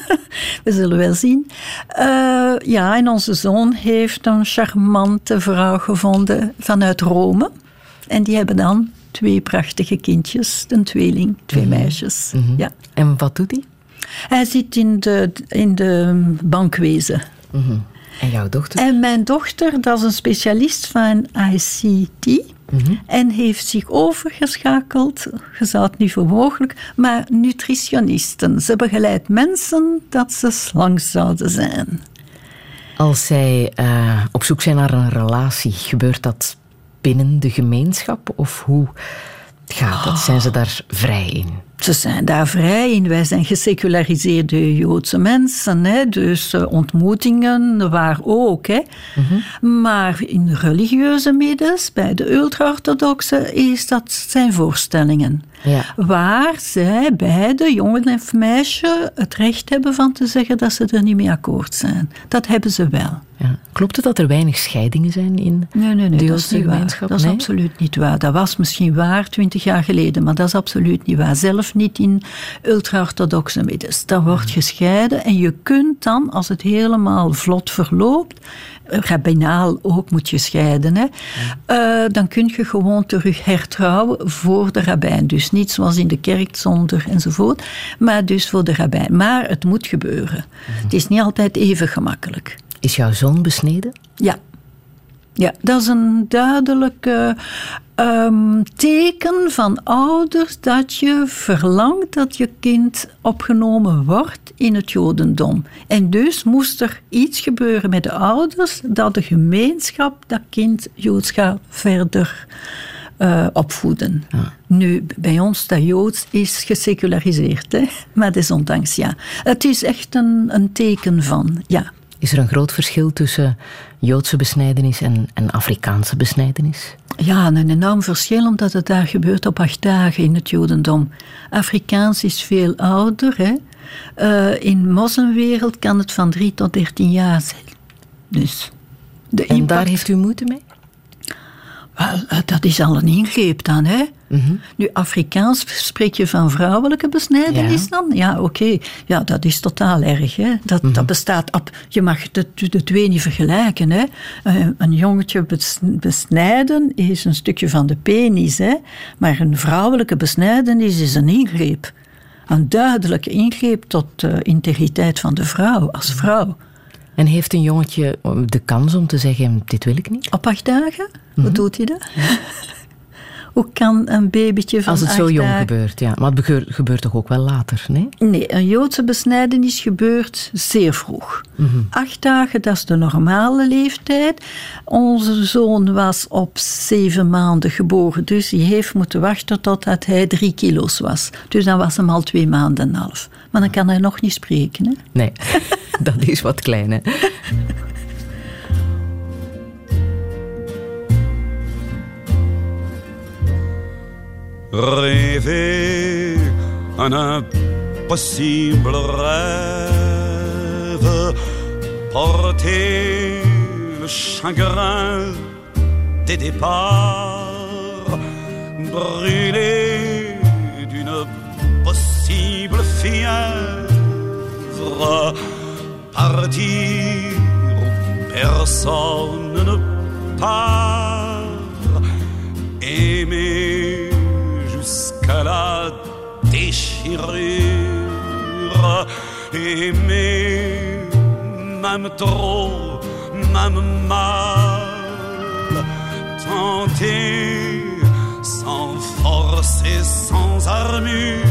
[laughs] We zullen wel zien. Eh, ja, en onze zoon heeft een charmante vrouw gevonden vanuit Rome. En die hebben dan twee prachtige kindjes, een tweeling, twee meisjes. Ja. En wat doet hij? Hij zit in de, in de bankwezen. En jouw dochter? En mijn dochter, dat is een specialist van ICT. En heeft zich overgeschakeld, je zou het niet voor mogelijk, maar nutritionisten. Ze begeleidt mensen dat ze slank zouden zijn. Als zij eh, op zoek zijn naar een relatie, gebeurt dat binnen de gemeenschap? Of hoe gaat dat? Zijn ze daar vrij in? Ze zijn daar vrij in. Wij zijn geseculariseerde Joodse mensen. Hè? Dus eh, ontmoetingen, waar ook. Hè? Maar in religieuze middens, bij de ultra-orthodoxen, is dat zijn voorstellingen. Ja. Waar zij beide, jongen en meisje, het recht hebben van te zeggen dat ze er niet mee akkoord zijn. Dat hebben ze wel. Ja. Klopt het dat er weinig scheidingen zijn in Nee, nee, nee, de dat is Joodse niet waar. gemeenschap? Dat is Nee? absoluut niet waar. Dat was misschien waar twintig jaar geleden, maar dat is absoluut niet waar. Zelf niet in ultra-orthodoxe middens. Daar wordt gescheiden en je kunt dan, als het helemaal vlot verloopt, rabbinaal ook moet je scheiden, hè, eh, dan kun je gewoon terug hertrouwen voor de rabbijn. Dus niet zoals in de kerk zonder enzovoort, maar dus voor de rabbijn. Maar het moet gebeuren. Het is niet altijd even gemakkelijk. Is jouw zoon besneden? Ja. Ja, dat is een duidelijk ehm, teken van ouders dat je verlangt dat je kind opgenomen wordt in het Jodendom. En dus moest er iets gebeuren met de ouders dat de gemeenschap dat kind Joods gaat verder eh, opvoeden. Nu, bij ons dat Joods is geseculariseerd, hè? maar desondanks ja. Het is echt een, een teken van, ja. Is er een groot verschil tussen Joodse besnijdenis en, en Afrikaanse besnijdenis? Ja, een enorm verschil, omdat het daar gebeurt op acht dagen in het Jodendom. Afrikaans is veel ouder. Hè? Eh, in de moslimwereld kan het van drie tot dertien jaar zijn. Dus de En impact- daar heeft u moeite mee? Wel, eh, dat is al een ingreep dan, hè? Nu, Afrikaans spreek je van vrouwelijke besnijdenis Ja. dan? Ja, oké. Ja, dat is totaal erg, hè? Dat, dat bestaat... Op, je mag de, de twee niet vergelijken, hè? Eh, een jongetje bes- besnijden is een stukje van de penis, hè? Maar een vrouwelijke besnijdenis is een ingreep. een duidelijke ingreep tot de integriteit van de vrouw als vrouw. En heeft een jongetje de kans om te zeggen, dit wil ik niet? Op acht dagen? Hoe doet hij dat? [laughs] Hoe kan een babytje van Als het zo jong dagen- gebeurt, ja. Maar het gebeurt, gebeurt toch ook wel later, nee? Nee, een Joodse besnijdenis gebeurt zeer vroeg. Mhm. Acht dagen, dat is de normale leeftijd. Onze zoon was op zeven maanden geboren, dus hij heeft moeten wachten totdat hij drie kilo's was. Dus dan was hem al twee maanden en een half. Maar dan kan hij nog niet spreken. Hè? Nee, [laughs] dat is wat klein, hè? Rêver un impossible rêve, porter le chagrin des départs, brûler d'une possible fièvre, partir où personne ne part, aimer jusqu'à la déchirure, aimer même trop, même mal, tenter sans force et sans armure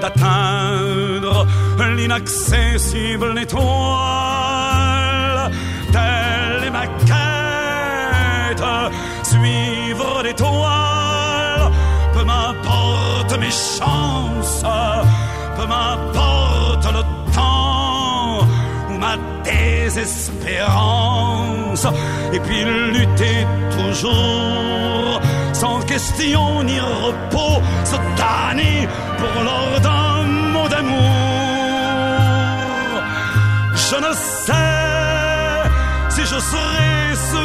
d'atteindre l'inaccessible étoile. Telle est ma quête, suivre l'étoile. Chances, peu m'importe le temps ou ma désespérance. Et puis lutter toujours, sans question ni repos, se damner pour l'ordre d'un mot d'amour. Je ne sais si je serai ce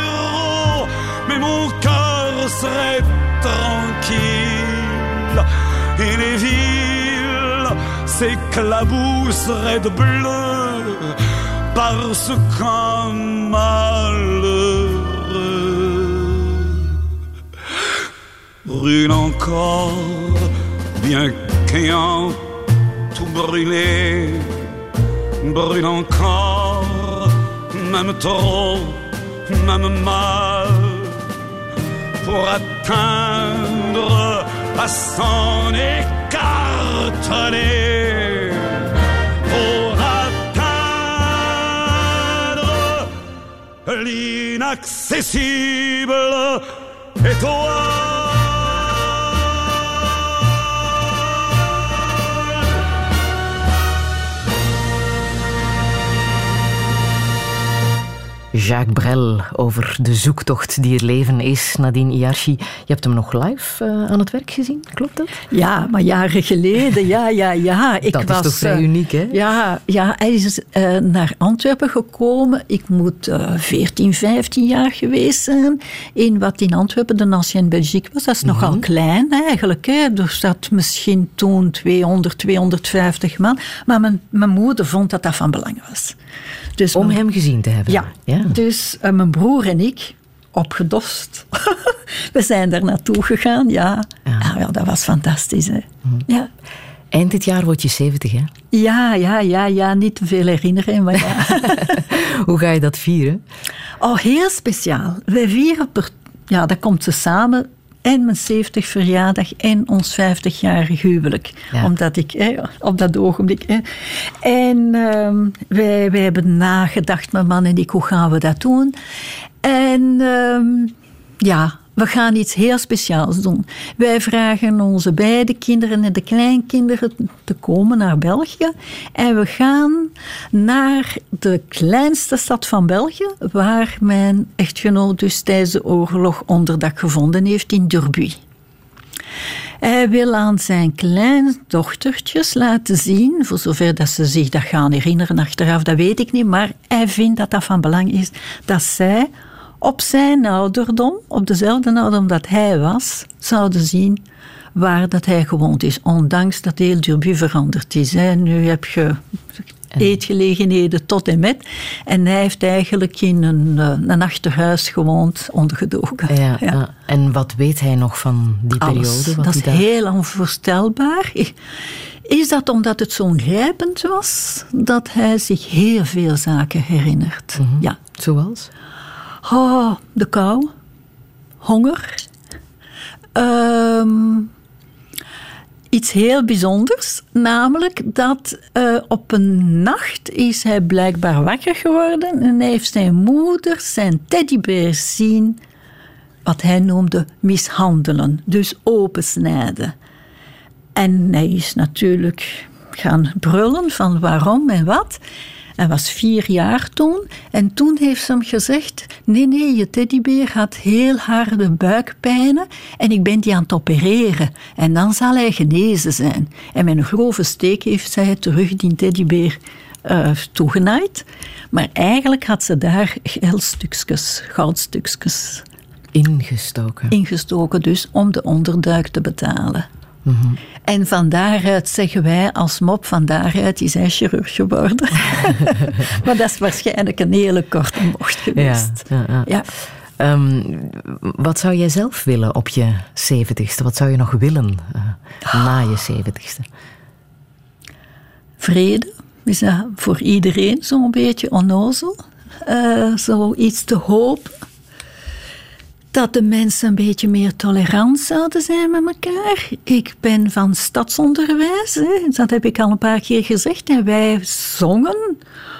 héros, mais mon cœur serait tranquille et les villes s'éclabousseraient de bleu parce qu'un malheureux. Brûle encore, bien qu'ayant tout brûlé, brûle encore, même trop, même mal, pour atteindre à s'en écarteler, pour atteindre l'inaccessible étoile. Jacques Brel over de zoektocht die het leven is. Nadine Iarchi, je hebt hem nog live eh, aan het werk gezien, klopt dat? Ja, maar jaren geleden, ja, ja, ja. [laughs] Ik Dat is was, toch vrij eh, uniek, hè? Ja, ja hij is eh, naar Antwerpen gekomen. Ik moet eh 14, 15 jaar geweest zijn. In wat in Antwerpen de Ancienne Belgique was. Dat is Mhm. nogal klein eigenlijk. Hè. Er zat misschien toen 200, 250 man. Maar mijn, mijn moeder vond dat dat van belang was. Dus Om mijn- hem gezien te hebben. Ja, ja. dus eh, mijn broer en ik, opgedost. [laughs] We zijn daar naartoe gegaan, ja. Ja, ja, dat was fantastisch. Hè. Ja. Eind dit jaar word je 70, hè? Ja, ja, ja, ja, niet te veel herinneren, maar ja. [laughs] Hoe ga je dat vieren? Oh, heel speciaal. Wij vieren per... Ja, dat komt ze samen. En mijn 70 verjaardag en ons 50-jarig huwelijk. Ja. Omdat ik, op dat ogenblik... Hè. En ehm, wij, wij hebben nagedacht, mijn man en ik, hoe gaan we dat doen? En ehm, ja, we gaan iets heel speciaals doen. Wij vragen onze beide kinderen en de kleinkinderen te komen naar België. En we gaan naar de kleinste stad van België, waar mijn echtgenoot dus tijdens de oorlog onderdak gevonden heeft, in Durbuy. Hij wil aan zijn kleindochtertjes laten zien, voor zover dat ze zich dat gaan herinneren achteraf, dat weet ik niet, maar hij vindt dat dat van belang is dat zij op zijn ouderdom, op dezelfde ouderdom dat hij was, zouden zien waar dat hij gewoond is. Ondanks dat heel Durbu veranderd is. Hè. Nu heb je eetgelegenheden tot en met. En hij heeft eigenlijk in een, eh, een achterhuis gewoond, ondergedoken. Ja, ja. En wat weet hij nog van die periode? Wat Dat is daar- heel onvoorstelbaar. Is dat omdat het zo grijpend was, dat hij zich heel veel zaken herinnert? Ja. Mhm. Zoals? Oh, de kou, honger. Ehm, iets heel bijzonders, namelijk dat eh, op een nacht is hij blijkbaar wakker geworden en heeft zijn moeder zijn teddybeer zien, wat hij noemde mishandelen, dus opensnijden. En hij is natuurlijk gaan brullen van waarom en wat. Hij was vier jaar toen. En toen heeft ze hem gezegd... Nee, nee, je teddybeer had heel harde buikpijnen... en ik ben die aan het opereren. En dan zal hij genezen zijn. En met een grove steek heeft zij terug die teddybeer eh, toegenaaid. Maar eigenlijk had ze daar geldstukjes, goudstukjes... Ingestoken. Ingestoken, dus om de onderduik te betalen. Mhm. En van daaruit zeggen wij als mop, van daaruit is hij chirurg geworden. [laughs] maar dat is waarschijnlijk een hele korte bocht geweest. Ja, ja, ja. Ehm, wat zou jij zelf willen op je zeventigste? Wat zou je nog willen eh, na je zeventigste? Vrede is dat voor iedereen zo'n beetje onnozel. Eh zoiets te hopen. Dat de mensen een beetje meer tolerant zouden zijn met elkaar. Ik ben van stadsonderwijs, hè. dat heb ik al een paar keer gezegd. En wij zongen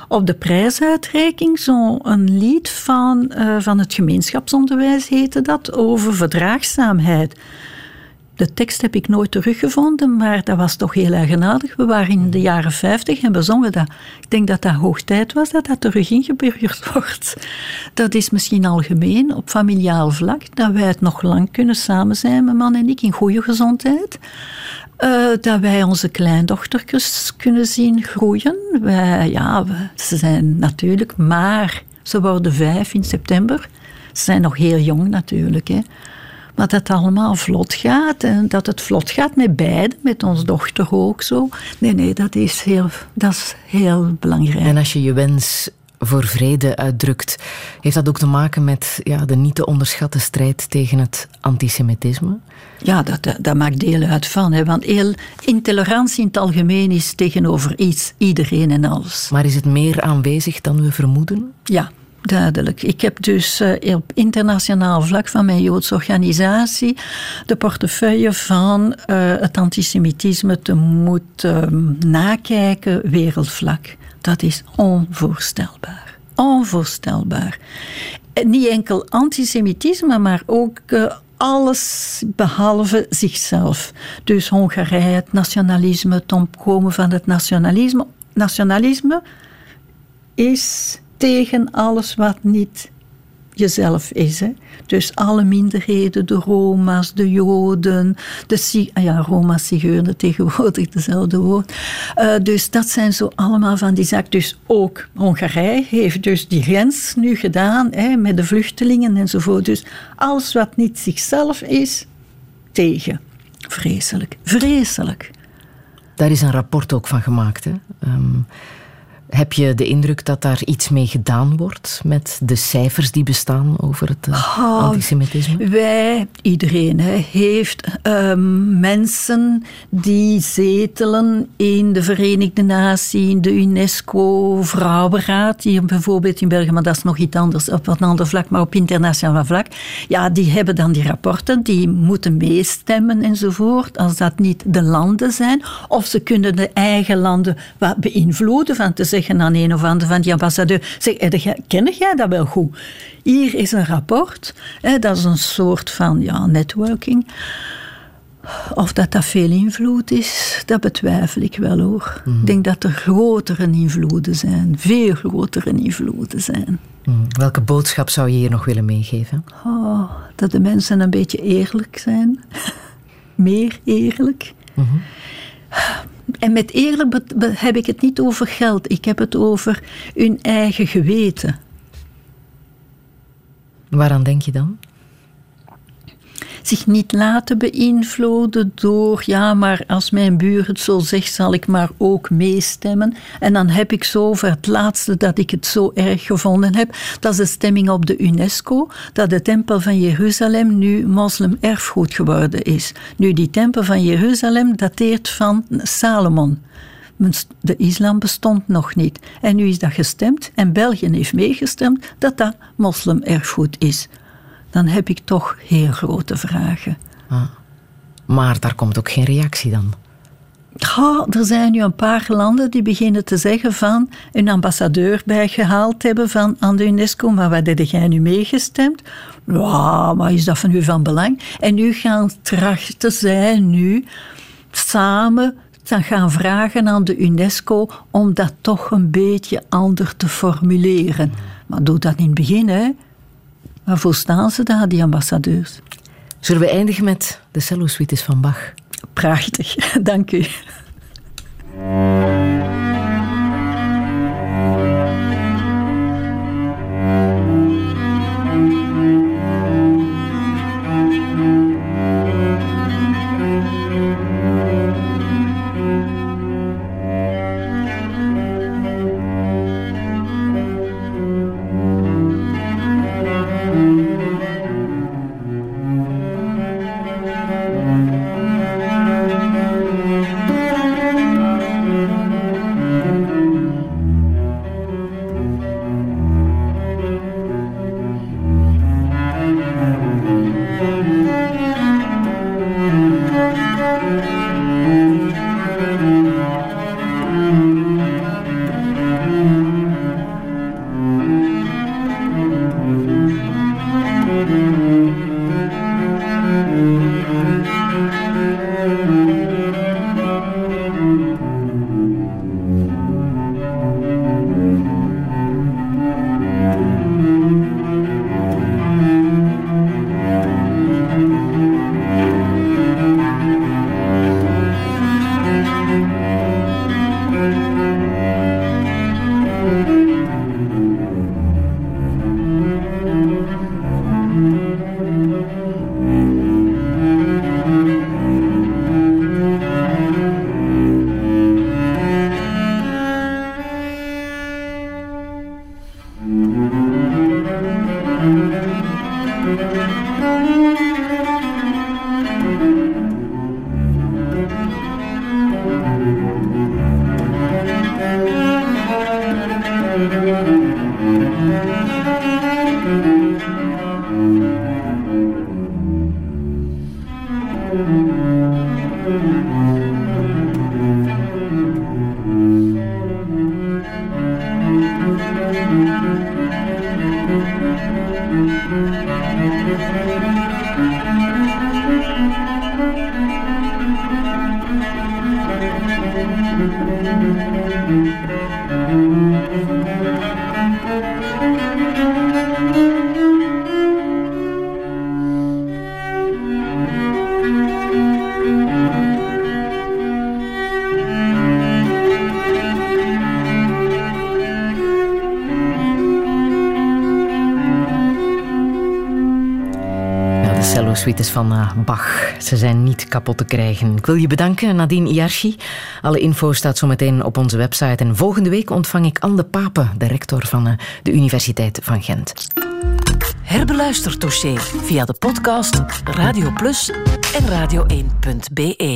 op de prijsuitreiking zo'n lied van, eh, van het gemeenschapsonderwijs, heette dat, over verdraagzaamheid. De tekst heb ik nooit teruggevonden, maar dat was toch heel eigenaardig. We waren in de jaren 50 en we zongen dat. Ik denk dat dat hoog tijd was dat dat terug ingeburgerd [laughs] wordt. Dat is misschien algemeen op familiaal vlak, dat wij het nog lang kunnen samen zijn, mijn man en ik, in goede gezondheid. Eh, dat wij onze kleindochtertjes kunnen zien groeien. Wij, ja, ze zijn natuurlijk maar, ze worden vijf in september. Ze zijn nog heel jong natuurlijk, hè. Maar dat het allemaal vlot gaat en dat het vlot gaat met beiden, met onze dochter ook zo. Nee, nee, dat is heel, dat is heel belangrijk. En als je je wens voor vrede uitdrukt, heeft dat ook te maken met ja, de niet te onderschatte strijd tegen het antisemitisme? Ja, dat, dat, dat maakt deel uit van. Hè, want heel, intolerantie in het algemeen is tegenover iets, iedereen en alles. Maar is het meer aanwezig dan we vermoeden? Ja, duidelijk. Ik heb dus eh, op internationaal vlak van mijn Joodse organisatie de portefeuille van eh, het antisemitisme te moeten nakijken wereldvlak. Dat is onvoorstelbaar. Onvoorstelbaar. En niet enkel antisemitisme, maar ook eh, alles behalve zichzelf. Dus Hongarije, het nationalisme, het omkomen van het nationalisme. Nationalisme is tegen alles wat niet jezelf is. Hè? Dus alle minderheden, de Roma's, de Joden, de ah ja, Roma's, Zigeuner, tegenwoordig [laughs] dezelfde woord. Eh, dus dat zijn zo allemaal van die zaken. Dus ook Hongarije heeft dus die grens nu gedaan hè, met de vluchtelingen enzovoort. Dus alles wat niet zichzelf is, tegen. Vreselijk, vreselijk. Daar is een rapport ook van gemaakt. Hè? Ehm, heb je de indruk dat daar iets mee gedaan wordt met de cijfers die bestaan over het eh, Oh, antisemitisme? Wij, iedereen, hè, heeft ehm, mensen die zetelen in de Verenigde Naties, in de UNESCO, Vrouwenraad, hier bijvoorbeeld in België, maar dat is nog iets anders, op een ander vlak, maar op internationaal vlak. Ja, die hebben dan die rapporten, die moeten meestemmen enzovoort, als dat niet de landen zijn. Of ze kunnen de eigen landen wat beïnvloeden, van te zeggen aan een of ander van die ambassadeur, zeg, ken jij dat wel goed? Hier is een rapport, hè, dat is een soort van ja, networking. Of dat dat veel invloed is, dat betwijfel ik wel hoor. Ik denk dat er grotere invloeden zijn, veel grotere invloeden zijn. Hmm, Welke boodschap zou je hier nog willen meegeven? Oh, dat de mensen een beetje eerlijk zijn. [laughs] Meer eerlijk. En met eerlijk heb ik het niet over geld, ik heb het over hun eigen geweten. Waaraan denk je dan? Zich niet laten beïnvloeden door, ja, maar als mijn buur het zo zegt, zal ik maar ook meestemmen. En dan heb ik zo het laatste dat ik het zo erg gevonden heb, dat is de stemming op de UNESCO, dat de tempel van Jeruzalem nu moslim-erfgoed geworden is. Nu, die tempel van Jeruzalem dateert van Salomon. De islam bestond nog niet. En nu is dat gestemd en België heeft meegestemd dat dat moslim-erfgoed is. Dan heb ik toch heel grote vragen. Ah. Maar daar komt ook geen reactie dan. Ja, er zijn nu een paar landen die beginnen te zeggen van een ambassadeur bijgehaald hebben van, aan de UNESCO, maar wat heb jij nu meegestemd? Ja, maar is dat van u van belang? En nu gaan trachten zij nu samen dan gaan vragen aan de UNESCO om dat toch een beetje anders te formuleren. Maar doe dat in het begin, hè. Waarvoor staan ze daar, die ambassadeurs? Zullen we eindigen met de cello-suites van Bach? Prachtig, [laughs] dank u. Cello-suites van eh, Bach. Ze zijn niet kapot te krijgen. Ik wil je bedanken, Nadine Iarchi. Alle info staat zometeen op onze website. En volgende week ontvang ik Anne de Pape, de rector van eh, de Universiteit van Gent. Herbeluister Touché via de podcast Radio Plus en radio1.be.